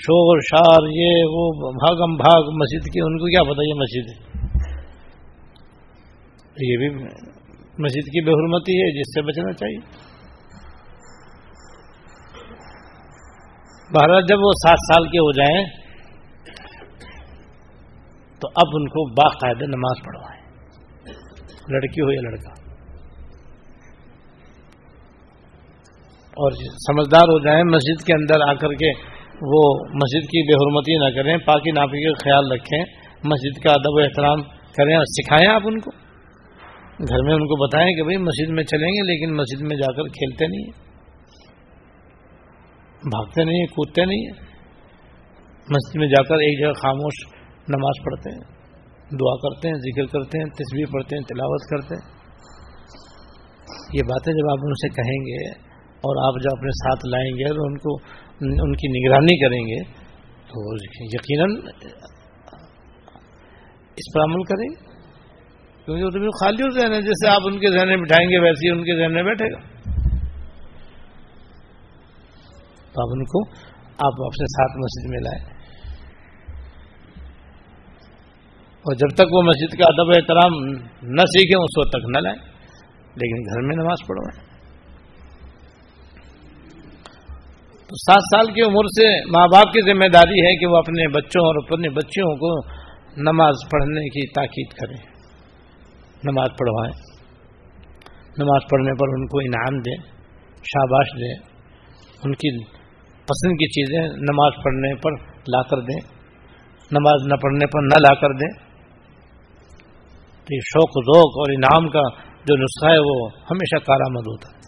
شور، شار، یہ، وہ، بھاگم بھاگ، مسجد کی، ان کو کیا پتا یہ مسجد ہے؟ یہ بھی مسجد کی بے حرمتی ہے، جس سے بچنا چاہیے۔ بہرحال جب وہ سات سال کے ہو جائیں تو اب ان کو باقاعدہ نماز پڑھوائیں۔ لڑکی ہو یا لڑکا۔ اور سمجھدار ہو جائیں، مسجد کے اندر آ کر کے وہ مسجد کی بے حرمتی نہ کریں، پاکی ناپی کا خیال رکھیں، مسجد کا ادب و احترام کریں اور سکھائیں آپ ان کو۔ گھر میں ان کو بتائیں کہ بھائی مسجد میں چلیں گے، لیکن مسجد میں جا کر کھیلتے نہیں ہیں۔ بھاگتے نہیں ہیں، کودتے نہیں ہیں۔ مسجد میں جا کر ایک جگہ خاموش نماز پڑھتے ہیں، دعا کرتے ہیں، ذکر کرتے ہیں تصویر پڑھتے ہیں، تلاوت کرتے ہیں۔ یہ باتیں جب آپ ان سے کہیں گے اور آپ جب اپنے ساتھ لائیں گے اور ان کو، ان کی نگرانی کریں گے، تو یقیناً اس پر عمل کریں گے۔ کیونکہ وہ تو خالی ہو ذہن ہے جیسے آپ ان کے ذہن میں بٹھائیں گے، ویسے ہی ان کے ذہن میں بیٹھے گا۔ آپ ان کو آپ اپنے ساتھ مسجد میں لائیں۔ اور جب تک وہ مسجد کا ادب احترام نہ سیکھیں، اس وقت تک نہ لائیں۔ لیکن گھر میں نماز پڑھوائیں تو سات سال کی عمر سے ماں باپ کی ذمہ داری ہے کہ وہ اپنے بچوں اور اپنے بچیوں کو نماز پڑھنے کی تاکید کریں۔ نماز پڑھوائیں۔ نماز پڑھنے پر ان کو انعام دیں، شاباش دیں۔ ان کی پسند کی چیزیں نماز پڑھنے پر لا کر دیں، نماز نہ پڑھنے پر نہ لا کر دیں۔ تو یہ شوق ذوق اور انعام کا جو نسخہ ہے وہ ہمیشہ کارآمد ہوتا ہے۔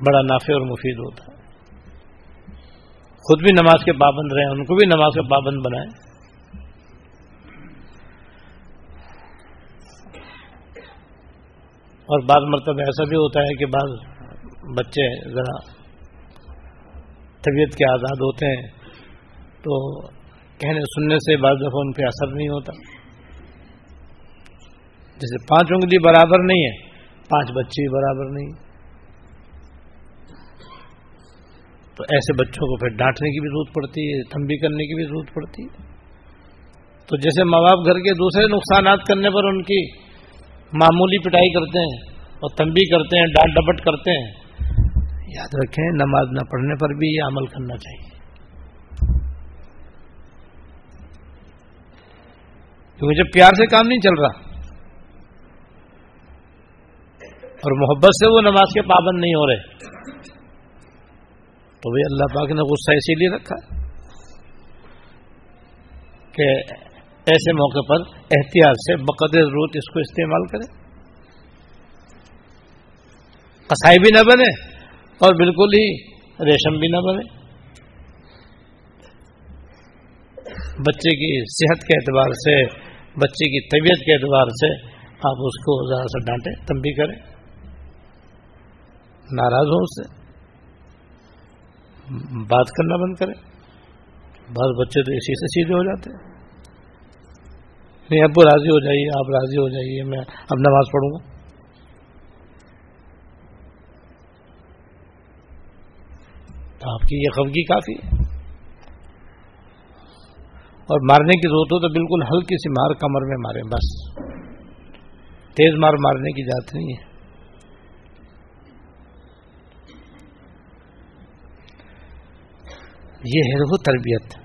بڑا نافع اور مفید ہوتا ہے۔ خود بھی نماز کے پابند رہیں، ان کو بھی نماز کے پابند بنائیں۔ اور بعض مرتبہ ایسا بھی ہوتا ہے کہ بعض بچے ذرا طبیعت کے آزاد ہوتے ہیں، تو کہنے سننے سے بعض دفعہ ان پہ اثر نہیں ہوتا۔ جیسے پانچ انگلی برابر نہیں ہے، پانچ بچے برابر نہیں۔ تو ایسے بچوں کو پھر ڈانٹنے کی بھی ضرورت پڑتی ہے تمبی کرنے کی بھی ضرورت پڑتی ہے۔ تو جیسے ماں باپ گھر کے دوسرے نقصانات کرنے پر ان کی معمولی پٹائی کرتے ہیں اور تمبی کرتے ہیں، ڈانٹ ڈپٹ کرتے ہیں یاد رکھیں، نماز نہ پڑھنے پر بھی یہ عمل کرنا چاہیے۔ کیونکہ جب پیار سے کام نہیں چل رہا۔ اور محبت سے وہ نماز کے پابند نہیں ہو رہے۔ تو بھائی اللہ پاک نے غصہ اسی لیے رکھا کہ ایسے موقع پر احتیاط سے بقدر ضرورت اس کو استعمال کرے۔ کسائی بھی نہ بنے۔ اور بالکل ہی ریشم بھی نہ بنے۔ بچے کی صحت کے اعتبار سے، بچے کی طبیعت کے اعتبار سے آپ اس کو ذرا سا ڈانٹیں، تم بھی کریں۔ ناراض ہوں اس سے۔ بات کرنا بند کریں۔ بعض بچے تو اسی سے سیدھے ہو جاتے ہیں۔ نہیں، ابو راضی ہو جائیے، آپ راضی ہو جائیے، میں اب نماز پڑھوں گا۔ تو آپ کی یہ خفگی کافی ہے۔ اور مارنے کی ضرورت ہو تو بالکل ہلکی سی مار کمر میں مارے بس۔ تیز مار مارنے کی ذات نہیں ہے۔ یہ ہے وہ تربیت۔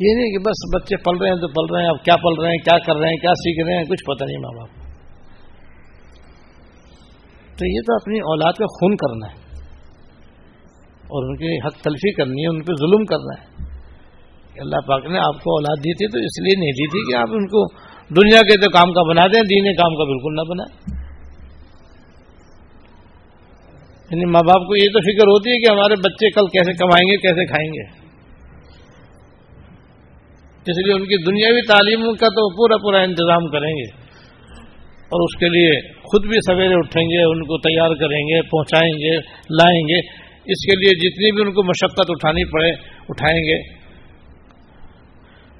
یہ نہیں کہ بس بچے پل رہے ہیں تو پل رہے ہیں، اب کیا پل رہے ہیں، کیا کر رہے ہیں، کیا سیکھ رہے ہیں، کچھ پتہ نہیں ماں باپ تو یہ تو اپنی اولاد کا خون کرنا ہے اور ان کی حق تلفی کرنی ہے، ان پہ ظلم کرنا ہے۔ کہ اللہ پاک نے آپ کو اولاد دی تھی تو اس لیے نہیں دی تھی کہ آپ ان کو دنیا کے تو کام کا بنا دیں، دین کام کا بالکل نہ بنائیں۔ یعنی ماں باپ کو یہ تو فکر ہوتی ہے کہ ہمارے بچے کل کیسے کمائیں گے، کیسے کھائیں گے۔ اس لیے ان کی دنیاوی تعلیم کا تو پورا پورا انتظام کریں گے۔ اور اس کے لیے خود بھی سویرے اٹھیں گے، ان کو تیار کریں گے، پہنچائیں گے، لائیں گے۔ اس کے لیے جتنی بھی ان کو مشقت اٹھانی پڑے، اٹھائیں گے۔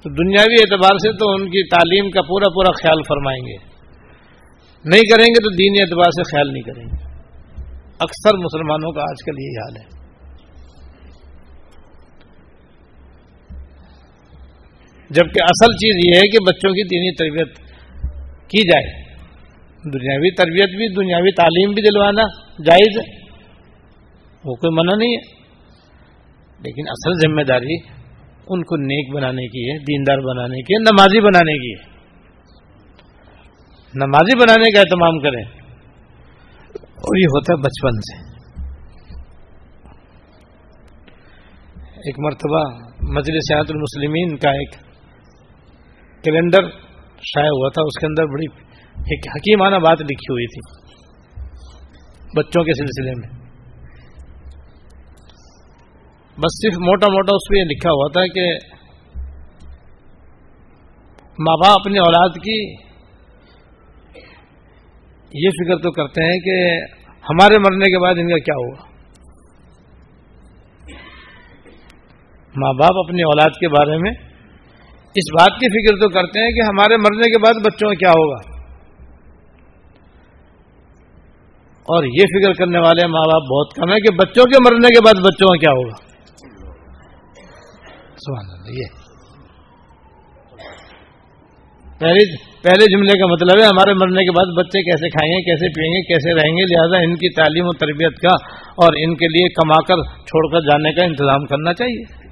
تو دنیاوی اعتبار سے تو ان کی تعلیم کا پورا پورا خیال فرمائیں گے۔ نہیں کریں گے تو دینی اعتبار سے خیال نہیں کریں گے۔ اکثر مسلمانوں کا آج کل یہی حال ہے۔ جبکہ اصل چیز یہ ہے کہ بچوں کی دینی تربیت کی جائے۔ دنیاوی تربیت بھی، دنیاوی تعلیم بھی دلوانا جائز ہے۔ وہ کوئی منع نہیں ہے۔ لیکن اصل ذمہ داری ان کو نیک بنانے کی ہے، دیندار بنانے کی ہے، نمازی بنانے کی ہے۔ نمازی بنانے کا اہتمام کریں۔ اور یہ ہوتا ہے بچپن سے۔ ایک مرتبہ مجلس سیاحت المسلمین کا ایک کیلنڈر شائع ہوا تھا، اس کے اندر بڑی ایک حکیمانہ بات لکھی ہوئی تھی بچوں کے سلسلے میں۔ بس صرف موٹا موٹا اس پہ یہ لکھا ہوا تھا کہ ماں باپ اپنی اولاد کی یہ فکر تو کرتے ہیں کہ ہمارے مرنے کے بعد ان کا کیا ہوگا ماں باپ اپنی اولاد کے بارے میں اس بات کی فکر تو کرتے ہیں کہ ہمارے مرنے کے بعد بچوں کا کیا ہوگا۔ اور یہ فکر کرنے والے ماں باپ بہت کم ہے کہ بچوں کے مرنے کے بعد بچوں کا کیا ہوگا؟ سوال یہ۔ پہلے پہلے جملے کا مطلب ہے، ہمارے مرنے کے بعد بچے کیسے کھائیں گے، کیسے پئیں گے، کیسے رہیں گے؟ لہذا ان کی تعلیم و تربیت کا اور ان کے لیے کما کر چھوڑ کر جانے کا انتظام کرنا چاہیے۔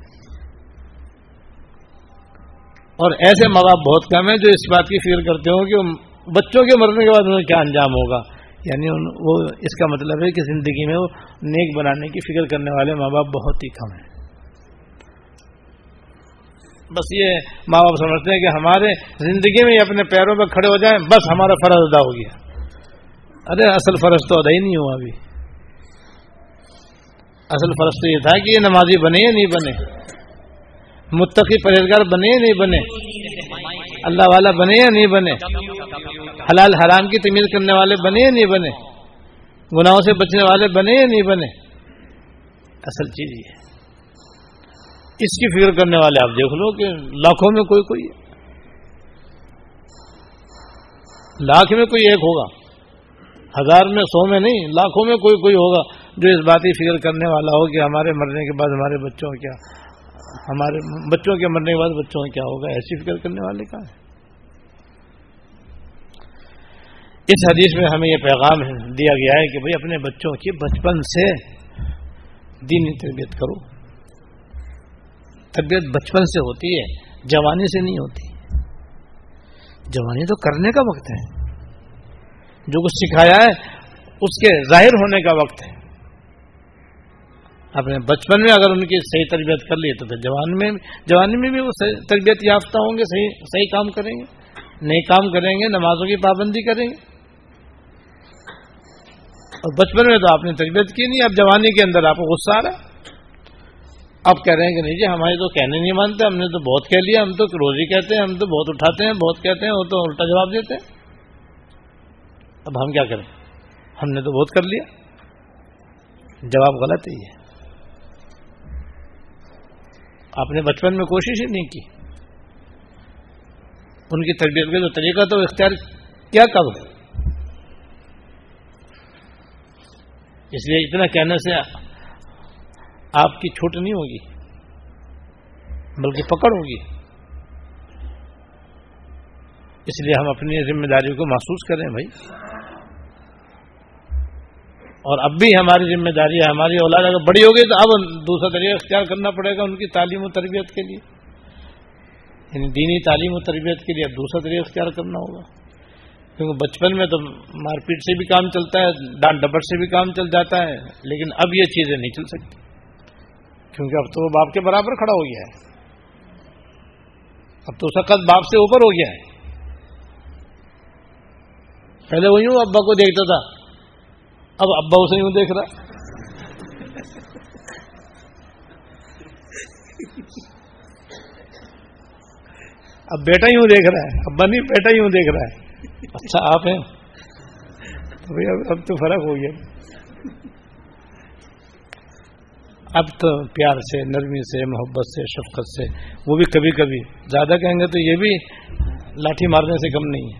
اور ایسے ماں باپ بہت کم ہیں جو اس بات کی فکر کرتے ہوں کہ بچوں کے مرنے کے بعد انہیں کیا انجام ہوگا۔ یعنی وہ اس کا مطلب ہے کہ زندگی میں وہ نیک بنانے کی فکر کرنے والے ماں باپ بہت ہی کم ہیں۔ بس یہ ماں باپ سمجھتے ہیں کہ ہمارے زندگی میں اپنے پیروں پہ کھڑے ہو جائیں، بس ہمارا فرض ادا ہو گیا۔ ارے، اصل فرض تو ادا ہی نہیں ہوا ابھی۔ اصل فرض تو یہ تھا کہ یہ نمازی بنے یا نہیں بنے۔ متقی پرہیزگار بنے یا نہیں بنے۔ اللہ والا بنے یا نہیں بنے۔ حلال حرام کی تمیز کرنے والے بنے یا نہیں بنے؟ گناہوں سے بچنے والے بنے یا نہیں بنے؟ اصل چیز یہ اس کی فکر کرنے والے آپ دیکھ لو کہ لاکھوں میں کوئی کوئی لاکھ میں کوئی ایک ہوگا۔ ہزار میں، سو میں نہیں، لاکھوں میں کوئی کوئی ہوگا جو اس بات کی فکر کرنے والا ہو کہ ہمارے مرنے کے بعد ہمارے بچوں کیا، ہمارے بچوں کے مرنے کے بعد بچوں کیا ہوگا؟ ایسی فکر کرنے والے کا ہے اس حدیث میں ہمیں یہ پیغام دیا گیا ہے کہ بھئی اپنے بچوں کی بچپن سے دینی تربیت کرو۔ تربیت بچپن سے ہوتی ہے، جوانی سے نہیں ہوتی۔ جوانی تو کرنے کا وقت ہے۔ جو کچھ سکھایا ہے، اس کے ظاہر ہونے کا وقت ہے۔ اپنے بچپن میں اگر ان کی صحیح تربیت کر لی تو پھر جوان میں جوانی میں بھی وہ تربیت یافتہ ہوں گے، صحیح صحیح کام کریں گے۔ نئے کام کریں گے، نمازوں کی پابندی کریں گے۔ اور بچپن میں تو آپ نے تربیت کی نہیں، اب جوانی کے اندر آپ کو غصہ آ رہا ہے۔ اب کہہ رہے ہیں کہ نہیں جی ہمارے تو کہنے نہیں مانتے، ہم نے تو بہت کہہ لیا، ہم تو روزی کہتے ہیں، ہم تو بہت اٹھاتے ہیں، بہت کہتے ہیں، وہ تو الٹا جواب دیتے ہیں۔ اب ہم کیا کریں؟ ہم نے تو بہت کر لیا۔ جواب غلط ہی ہے آپ نے بچپن میں کوشش ہی نہیں کی۔ ان کی تربیت کا جو طریقہ تو اختیار کیا کب اس لیے اتنا کہنے سے آپ کی چھوٹ نہیں ہوگی، بلکہ پکڑ ہوگی۔ اس لیے ہم اپنی ذمہ داری کو محسوس کریں بھائی۔ اور اب بھی ہماری ذمہ داری ہے، ہماری اولاد اگر بڑی ہوگی تو اب دوسرا طریقہ اختیار کرنا پڑے گا ان کی تعلیم و تربیت کے لیے۔ یعنی دینی تعلیم و تربیت کے لیے اب دوسرا طریقہ اختیار کرنا ہوگا۔ کیونکہ بچپن میں تو مار پیٹ سے بھی کام چلتا ہے، ڈانٹ ڈبٹ سے بھی کام چل جاتا ہے، لیکن اب یہ چیزیں نہیں چل سکتی۔ کیونکہ اب تو وہ باپ کے برابر کھڑا ہو گیا ہے۔ اب تو اس کا قد باپ سے اوپر ہو گیا ہے۔ پہلے وہ یوں ابا کو دیکھتا تھا۔ اب ابا اسے یوں دیکھ رہا۔ اب بیٹا یوں دیکھ رہا ہے۔ ابا نہیں، بیٹا یوں دیکھ رہا ہے۔ اچھا آپ ہیں؟ اب تو فرق ہو گیا۔ اب تو پیار سے نرمی سے محبت سے شفقت سے۔ وہ بھی کبھی کبھی۔ زیادہ کہیں گے تو یہ بھی لاٹھی مارنے سے کم نہیں ہے۔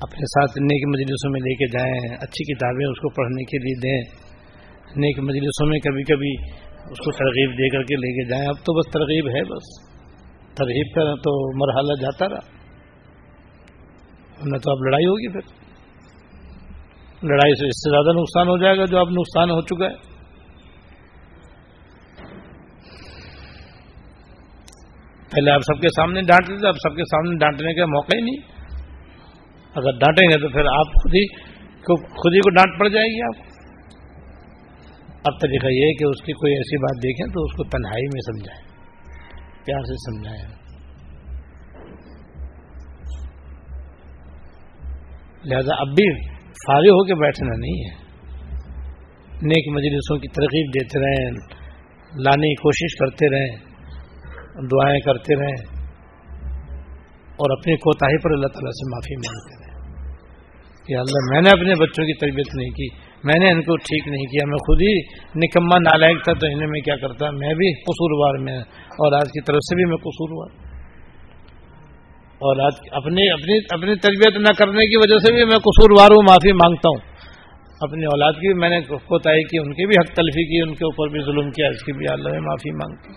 اپنے ساتھ نیک مجلسوں میں لے کے جائیں اچھی کتابیں اس کو پڑھنے کے لیے دیں۔ نیک مجلسوں میں کبھی کبھی اس کو ترغیب دے کر کے لے کے جائیں۔ اب تو بس ترغیب ہے بس۔ ترغیب کا تو مرحلہ جاتا رہا۔ نہ تو اب لڑائی ہوگی پھر۔ لڑائی سے اس سے زیادہ نقصان ہو جائے گا جو اب نقصان ہو چکا ہے۔ پہلے آپ سب کے سامنے ڈانٹتے تھے، اب سب کے سامنے ڈانٹنے کا موقع ہی نہیں۔ اگر ڈانٹیں گے تو پھر آپ خود ہی خود ہی کو ڈانٹ پڑ جائے گی آپ اب طریقہ یہ ہے کہ اس کی کوئی ایسی بات دیکھیں تو اس کو تنہائی میں سمجھائیں۔ پیار سے سمجھائیں لہذا اب بھی فارغ ہو کے بیٹھنا نہیں ہے۔ نیک مجلسوں کی ترغیب دیتے رہیں، لانے کی کوشش کرتے رہیں، دعائیں کرتے رہیں اور اپنی کوتاہی پر اللہ تعالیٰ سے معافی مانگتے رہے کہ اللہ، میں نے اپنے بچوں کی تربیت نہیں کی، میں نے ان کو ٹھیک نہیں کیا، میں خود ہی نکما نالائق تھا تو انہیں میں کیا کرتا، میں بھی قصوروار میں اور آج کی طرف سے بھی میں قصوروار اور آج اپنی اپنی اپنی تربیت نہ کرنے کی وجہ سے بھی میں قصوروار ہوں، معافی مانگتا ہوں۔ اپنی اولاد کی بھی میں نے کوتاہی کی، ان کی بھی حق تلفی کی، ان کے اوپر بھی ظلم کیا، اس کی بھی اللہ میں معافی مانگتی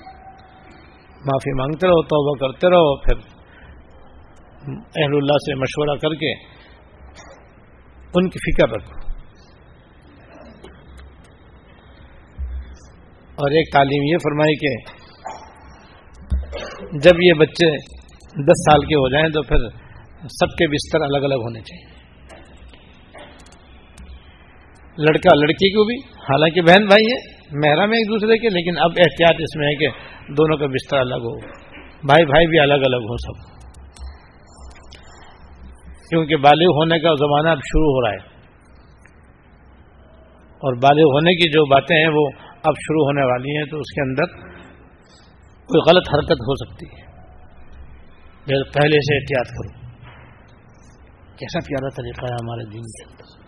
معافی مانگتے رہو، توبہ کرتے رہو، پھر اہل اللہ سے مشورہ کر کے ان کی فکر رکھو۔ اور ایک تعلیم یہ فرمائی کہ جب یہ بچے دس سال کے ہو جائیں تو پھر سب کے بستر الگ الگ ہونے چاہیے۔ لڑکا لڑکی کو بھی، حالانکہ بہن بھائی ہے، محرم میں ایک دوسرے کے، لیکن اب احتیاط اس میں ہے کہ دونوں کا بستر الگ ہو۔ بھائی بھائی بھی الگ الگ ہو سب۔ کیونکہ بالغ ہونے کا زمانہ اب شروع ہو رہا ہے۔ اور بالغ ہونے کی جو باتیں ہیں وہ اب شروع ہونے والی ہیں، تو اس کے اندر کوئی غلط حرکت ہو سکتی ہے۔ پہلے سے احتیاط کرو۔ کیسا پیارا طریقہ ہے ہمارے دین کے اندر۔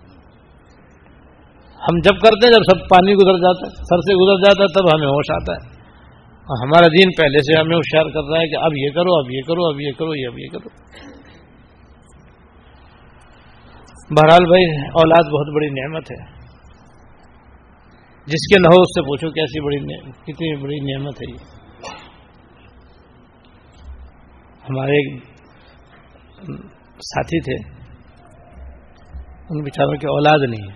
ہم جب کرتے ہیں، جب سب پانی گزر جاتا ہے، سر سے گزر جاتا ہے، تب ہمیں ہوش آتا ہے۔ اور ہمارا دین پہلے سے ہمیں ہوشیار کر رہا ہے کہ اب یہ کرو، اب یہ کرو، اب یہ کرو، یہ اب یہ کرو۔ بہرحال بھائی، اولاد بہت بڑی نعمت ہے۔ جس کے نہ ہو اس سے پوچھو کیسی بڑی کتنی بڑی نعمت ہے یہ۔ ہمارے ایک ساتھی تھے۔ ان بیچاروں کی اولاد نہیں ہے۔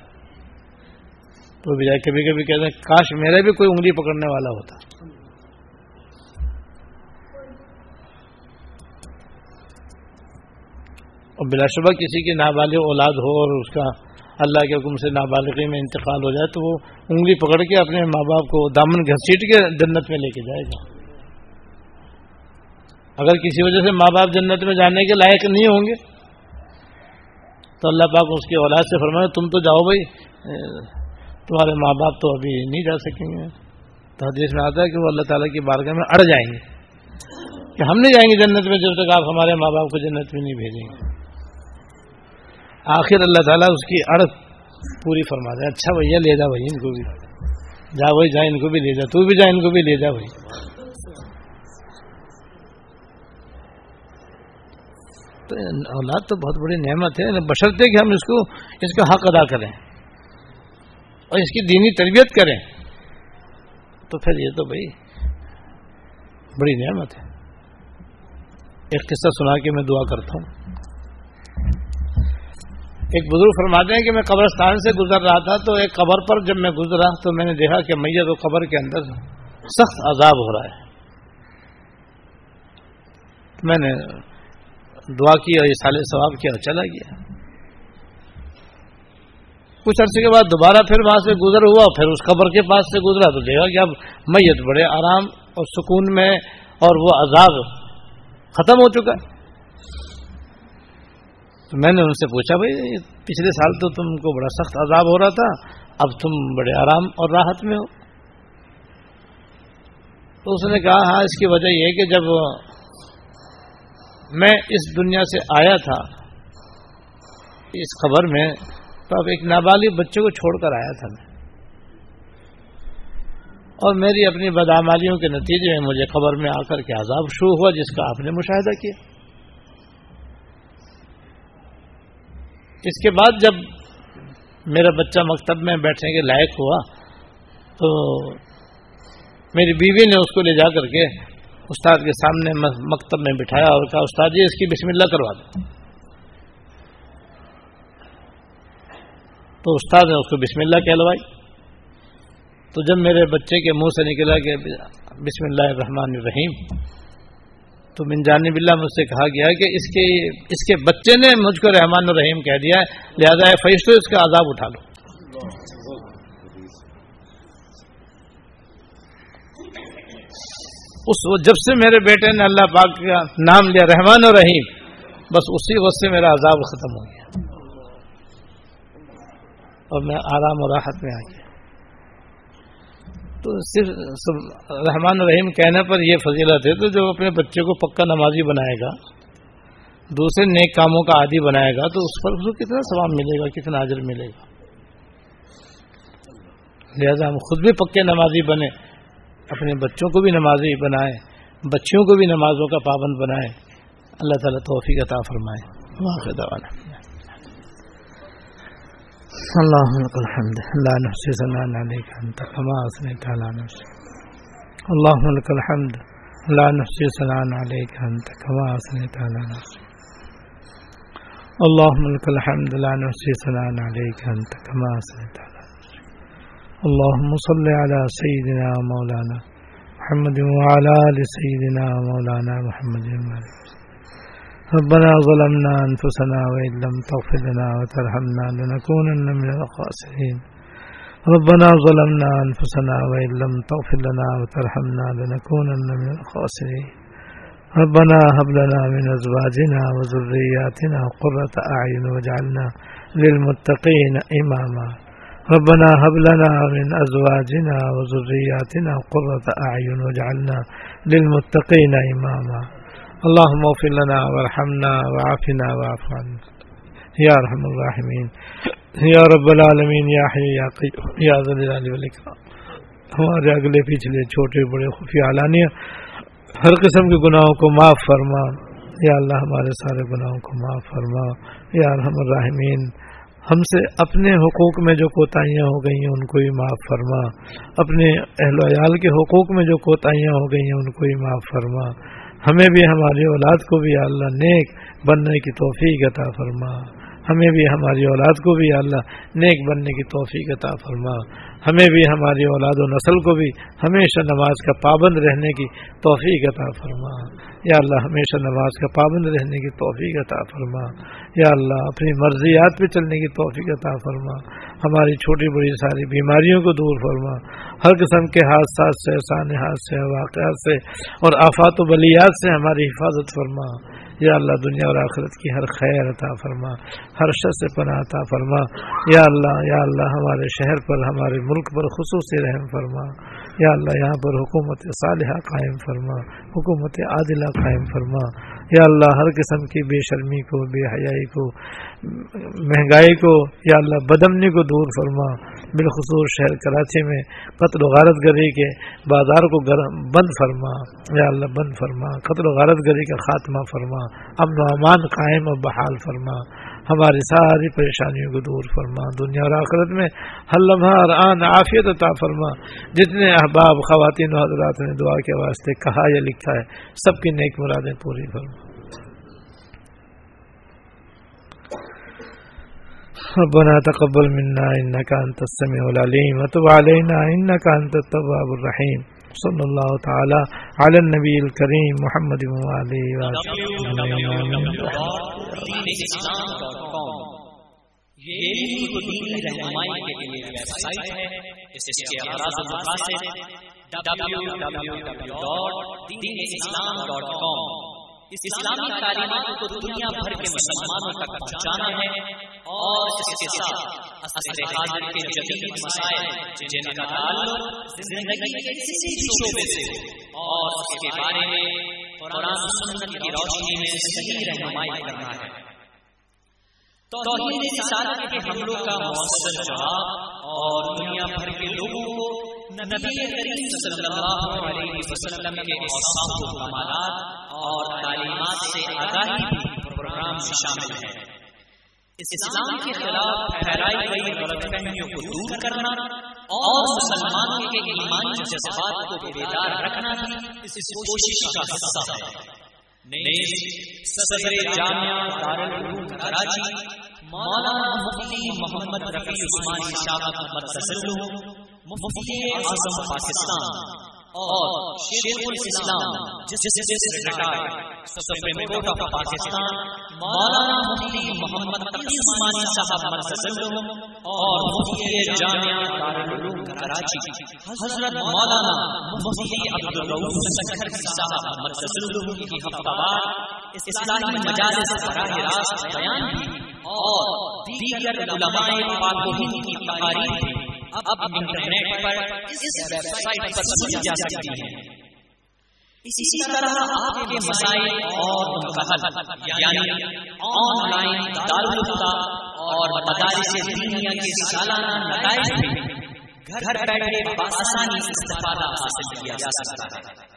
تو بھی کبھی کبھی کہتے ہیں، کاش میرا بھی کوئی انگلی پکڑنے والا ہوتا۔ اور بلا شبہ کسی کی نابالغ اولاد ہو اور اس کا اللہ کے حکم سے نابالغی میں انتقال ہو جائے تو وہ انگلی پکڑ کے اپنے ماں باپ کو دامن گھسیٹ کے جنت میں لے کے جائے گا۔ اگر کسی وجہ سے ماں باپ جنت میں جانے کے لائق نہیں ہوں گے، تو اللہ پاک اس کی اولاد سے فرمائے، تم تو جاؤ بھائی تمہارے ماں باپ تو ابھی نہیں جا سکیں گے۔ تو حدیث میں آتا ہے کہ وہ اللہ تعالیٰ کی بارگاہ میں اڑ جائیں گے۔ کہ ہم نہیں جائیں گے جنت میں جب تک آپ ہمارے ماں باپ کو جنت میں نہیں بھیجیں گے۔ آخر اللہ تعالیٰ اس کی اڑ پوری فرما دے اچھا بھیا، لے جا بھائی ان کو بھی۔ جا بھائی، جا ان کو بھی لے جا، تو بھی جا، ان کو بھی لے جا بھائی۔ تو اولاد تو بہت بڑی نعمت ہے یعنی بشرتے کہ ہم اس کو، اس کا حق ادا کریں اور اس کی دینی تربیت کریں۔ تو پھر یہ تو بھائی بڑی نعمت ہے۔ ایک قصہ سنا کے میں دعا کرتا ہوں۔ ایک بزرگ فرماتے ہیں کہ میں قبرستان سے گزر رہا تھا تو ایک قبر پر جب میں گزرا تو میں نے دیکھا کہ میت و قبر کے اندر سخت عذاب ہو رہا ہے۔ میں نے دعا کی اور یہ سال ثواب کیا اور چلا گیا۔ کچھ عرصے کے بعد دوبارہ پھر وہاں سے گزر ہوا پھر اس قبر کے پاس سے گزرا تو دیکھا کہ اب میت بڑے آرام اور سکون میں اور وہ عذاب ختم ہو چکا ہے۔ تو میں نے ان سے پوچھا، بھائی، پچھلے سال تو تم کو بڑا سخت عذاب ہو رہا تھا، اب تم بڑے آرام اور راحت میں ہو. تو اس نے کہا ہاں اس کی وجہ یہ کہ جب میں اس دنیا سے آیا تھا، اس خبر میں، تو اب ایک نابالغ بچے کو چھوڑ کر آیا تھا میں۔ اور میری اپنی بدامالیوں کے نتیجے میں مجھے خبر میں آ کر کے عذاب شروع ہوا، جس کا آپ نے مشاہدہ کیا۔ اس کے بعد جب میرا بچہ مکتب میں بیٹھنے کے لائق ہوا، تو میری بیوی نے اس کو لے جا کر کے استاد کے سامنے مکتب میں بٹھایا اور کہا، استاد جی اس کی بسم اللہ کروا دو تو استاد نے اس کو بسم اللہ کہلوائی۔ تو جب میرے بچے کے منہ سے نکلا کہ بسم اللہ الرحمن الرحیم تو من جانب اللہ مجھ سے کہا گیا کہ اس کے اس کے بچے نے مجھ کو رحمان الرحیم کہہ دیا ہے، لہذا فیصلو اس کا عذاب اٹھا لو۔ اس جب سے میرے بیٹے نے اللہ پاک کا نام لیا رحمان الرحیم، بس اسی وقت سے میرا عذاب ختم ہو گیا۔ اور میں آرام اور راحت میں آ گیا۔ تو صرف رحمان الرحیم کہنے پر یہ فضیلت ہے، تو جو اپنے بچے کو پکا نمازی بنائے گا، دوسرے نیک کاموں کا عادی بنائے گا، تو اس پر اس کو کتنا ثواب ملے گا، کتنا حاضر ملے گا؟ لہذا ہم خود بھی پکے نمازی بنے، اپنے بچوں کو بھی نمازی بنائیں بچیوں کو بھی نمازوں کا پابند بنائیں اللہ تعالیٰ توفیق عطا فرمائے۔ واقع دوانا اللهم لك الحمد لا نحصي ثناء عليك أنت. كما أثنيت على نفسك. اللهم لك الحمد. لا نحصي ثناء عليك أنت. كما أثنيت على نفسك. اللهم لك الحمد. لا نحصي ثناء عليك أنت. كما أثنيت على نفسك. اللهم صل على سيدنا مولانا محمد وعلى آل سيدنا مولانا محمد وعلى ربنا ظلمنا أنفسنا وإن لم تغفر لنا وترحمنا لنكونن من الخاسرين. ربنا ظلمنا أنفسنا وإن لم تغفر لنا وترحمنا لنكونن من الخاسرين. ربنا هب لنا من أزواجنا وذرياتنا قرة أعين واجعلنا للمتقين إماما. ربنا هب لنا من أزواجنا وذرياتنا قرة أعين واجعلنا للمتقين إماما. اللهم اغفر لنا وارحمنا وعافنا واعف عنا. يا ارحم الراحمين. یا رب العالمین یا حی یا قیوم یا ذل جلال والاکرام ہمارے اگلے پچھلے چھوٹے بڑے خفیہ علانیہ ہر قسم کے گناہوں کو معاف فرما. یا اللہ، ہمارے سارے گناہوں کو معاف فرما. یا ارحم الراحمین، ہم سے اپنے حقوق میں جو کوتاہیاں ہو گئی ہیں، ان کو ہی معاف فرما. اپنے اہل و عیال کے حقوق میں جو کوتاہیاں ہو گئی ہیں، ان کو ہی معاف فرما. ہمیں بھی ہماری اولاد کو بھی اللہ نیک بننے کی توفیق عطا فرما۔ ہمیں بھی ہماری اولاد کو بھی اللہ نیک بننے کی توفیق عطا فرما۔ ہمیں بھی ہماری اولاد و نسل کو بھی ہمیشہ نماز کا پابند رہنے کی توفیق عطا فرما۔ یا اللہ ہمیشہ نماز کا پابند رہنے کی توفیق عطا فرما۔ یا اللہ اپنی مرضیات پہ چلنے کی توفیق عطا فرما۔ ہماری چھوٹی بڑی ساری بیماریوں کو دور فرما۔ ہر قسم کے حادثات سے سانحات سے واقعات سے اور آفات و بلیات سے ہماری حفاظت فرما۔ یا اللہ دنیا اور آخرت کی ہر خیر عطا فرما، ہر شخص سے پناہ عطا فرما۔ یا اللہ یا اللہ ہمارے شہر پر، ہمارے ملک پر خصوصی رحم فرما۔ یا اللہ یہاں پر حکومت صالحہ قائم فرما، حکومت عادلہ قائم فرما۔ یا اللہ ہر قسم کی بے شرمی کو، بے حیائی کو، مہنگائی کو، یا اللہ بدمنی کو دور فرما۔ بالخصوص شہر کراچی میں قتل و غارت گری کے بازار کو بند فرما۔ یا اللہ بند فرما، قتل و غارت گری کا خاتمہ فرما۔ امن و امان قائم و بحال فرما۔ ہماری ساری پریشانیوں کو دور فرما، دنیا اور آخرت میں لمحہ اور آن عافیت عطا فرما۔ جتنے احباب، خواتین و حضرات نے دعا کے واسطے کہا یا لکھا ہے، سب کی نیک مرادیں پوری فرما۔ ربنا تقبل منا انك انت السميع العليم وتب علينا انك انت التواب الرحيم صلى الله تعالى على النبي الكريم محمد اسلامی تعلیمات کو دنیا بھر کے مسلمانوں تک پہنچانا ہے اور اس کے ساتھ حاضر کے جدید مسائل جن کا تعلق زندگی کے کسی بھی شعبے سے اور اس کے بارے میں قرآن سنت کی روشنی میں صحیح رہنمائی کرنا ہے۔ توحید رسالت کے حملوں کا مؤثر جواب اور دنیا بھر کے لوگوں کو نبی کریم صلی اللہ علیہ وسلم کے اوصاف و کمالات اور تعلیمات سے آگاہی بھی پروگرام میں شامل ہے۔ اسلام کے خلاف پھیلائی گئی غلط فہمیوں کو دور کرنا اور مسلمانوں کے ایمانی جذبات کو بیدار رکھنا بھی اس کوشش کا حصہ ہے۔ صدر جامعہ دارالعلوم کراچی مولانا مفتی محمد رفیع عثمانی شاہ محمد مفتی اعظم پاکستان۔ اور شیخ الاسلام justice retired supreme court of Pakistan, Maulana Mufti Muhammad Taqi Usmani صاحب مرکز اور مفتی جامعہ دارالعلوم کراچی۔ حضرت مولانا مفتی عبد الرؤوف سکھر جی صاحب مرکز کی ہفتہ وار اسلامی مجالس براہ راست بیان بھی، اور دیگر علماء پاک و ہند کی تقاریر اب انٹرنیٹ پر اس ویب سائٹ پر سنی جا سکتی ہے اسی طرح آپ کے مسائل اور ان کا حل یعنی آن لائن دارالفتا اور مدارس دینیا کے سالانہ نتائج بھی گھر بیٹھے بآسانی استفادہ حاصل کیا جا سکتا ہے۔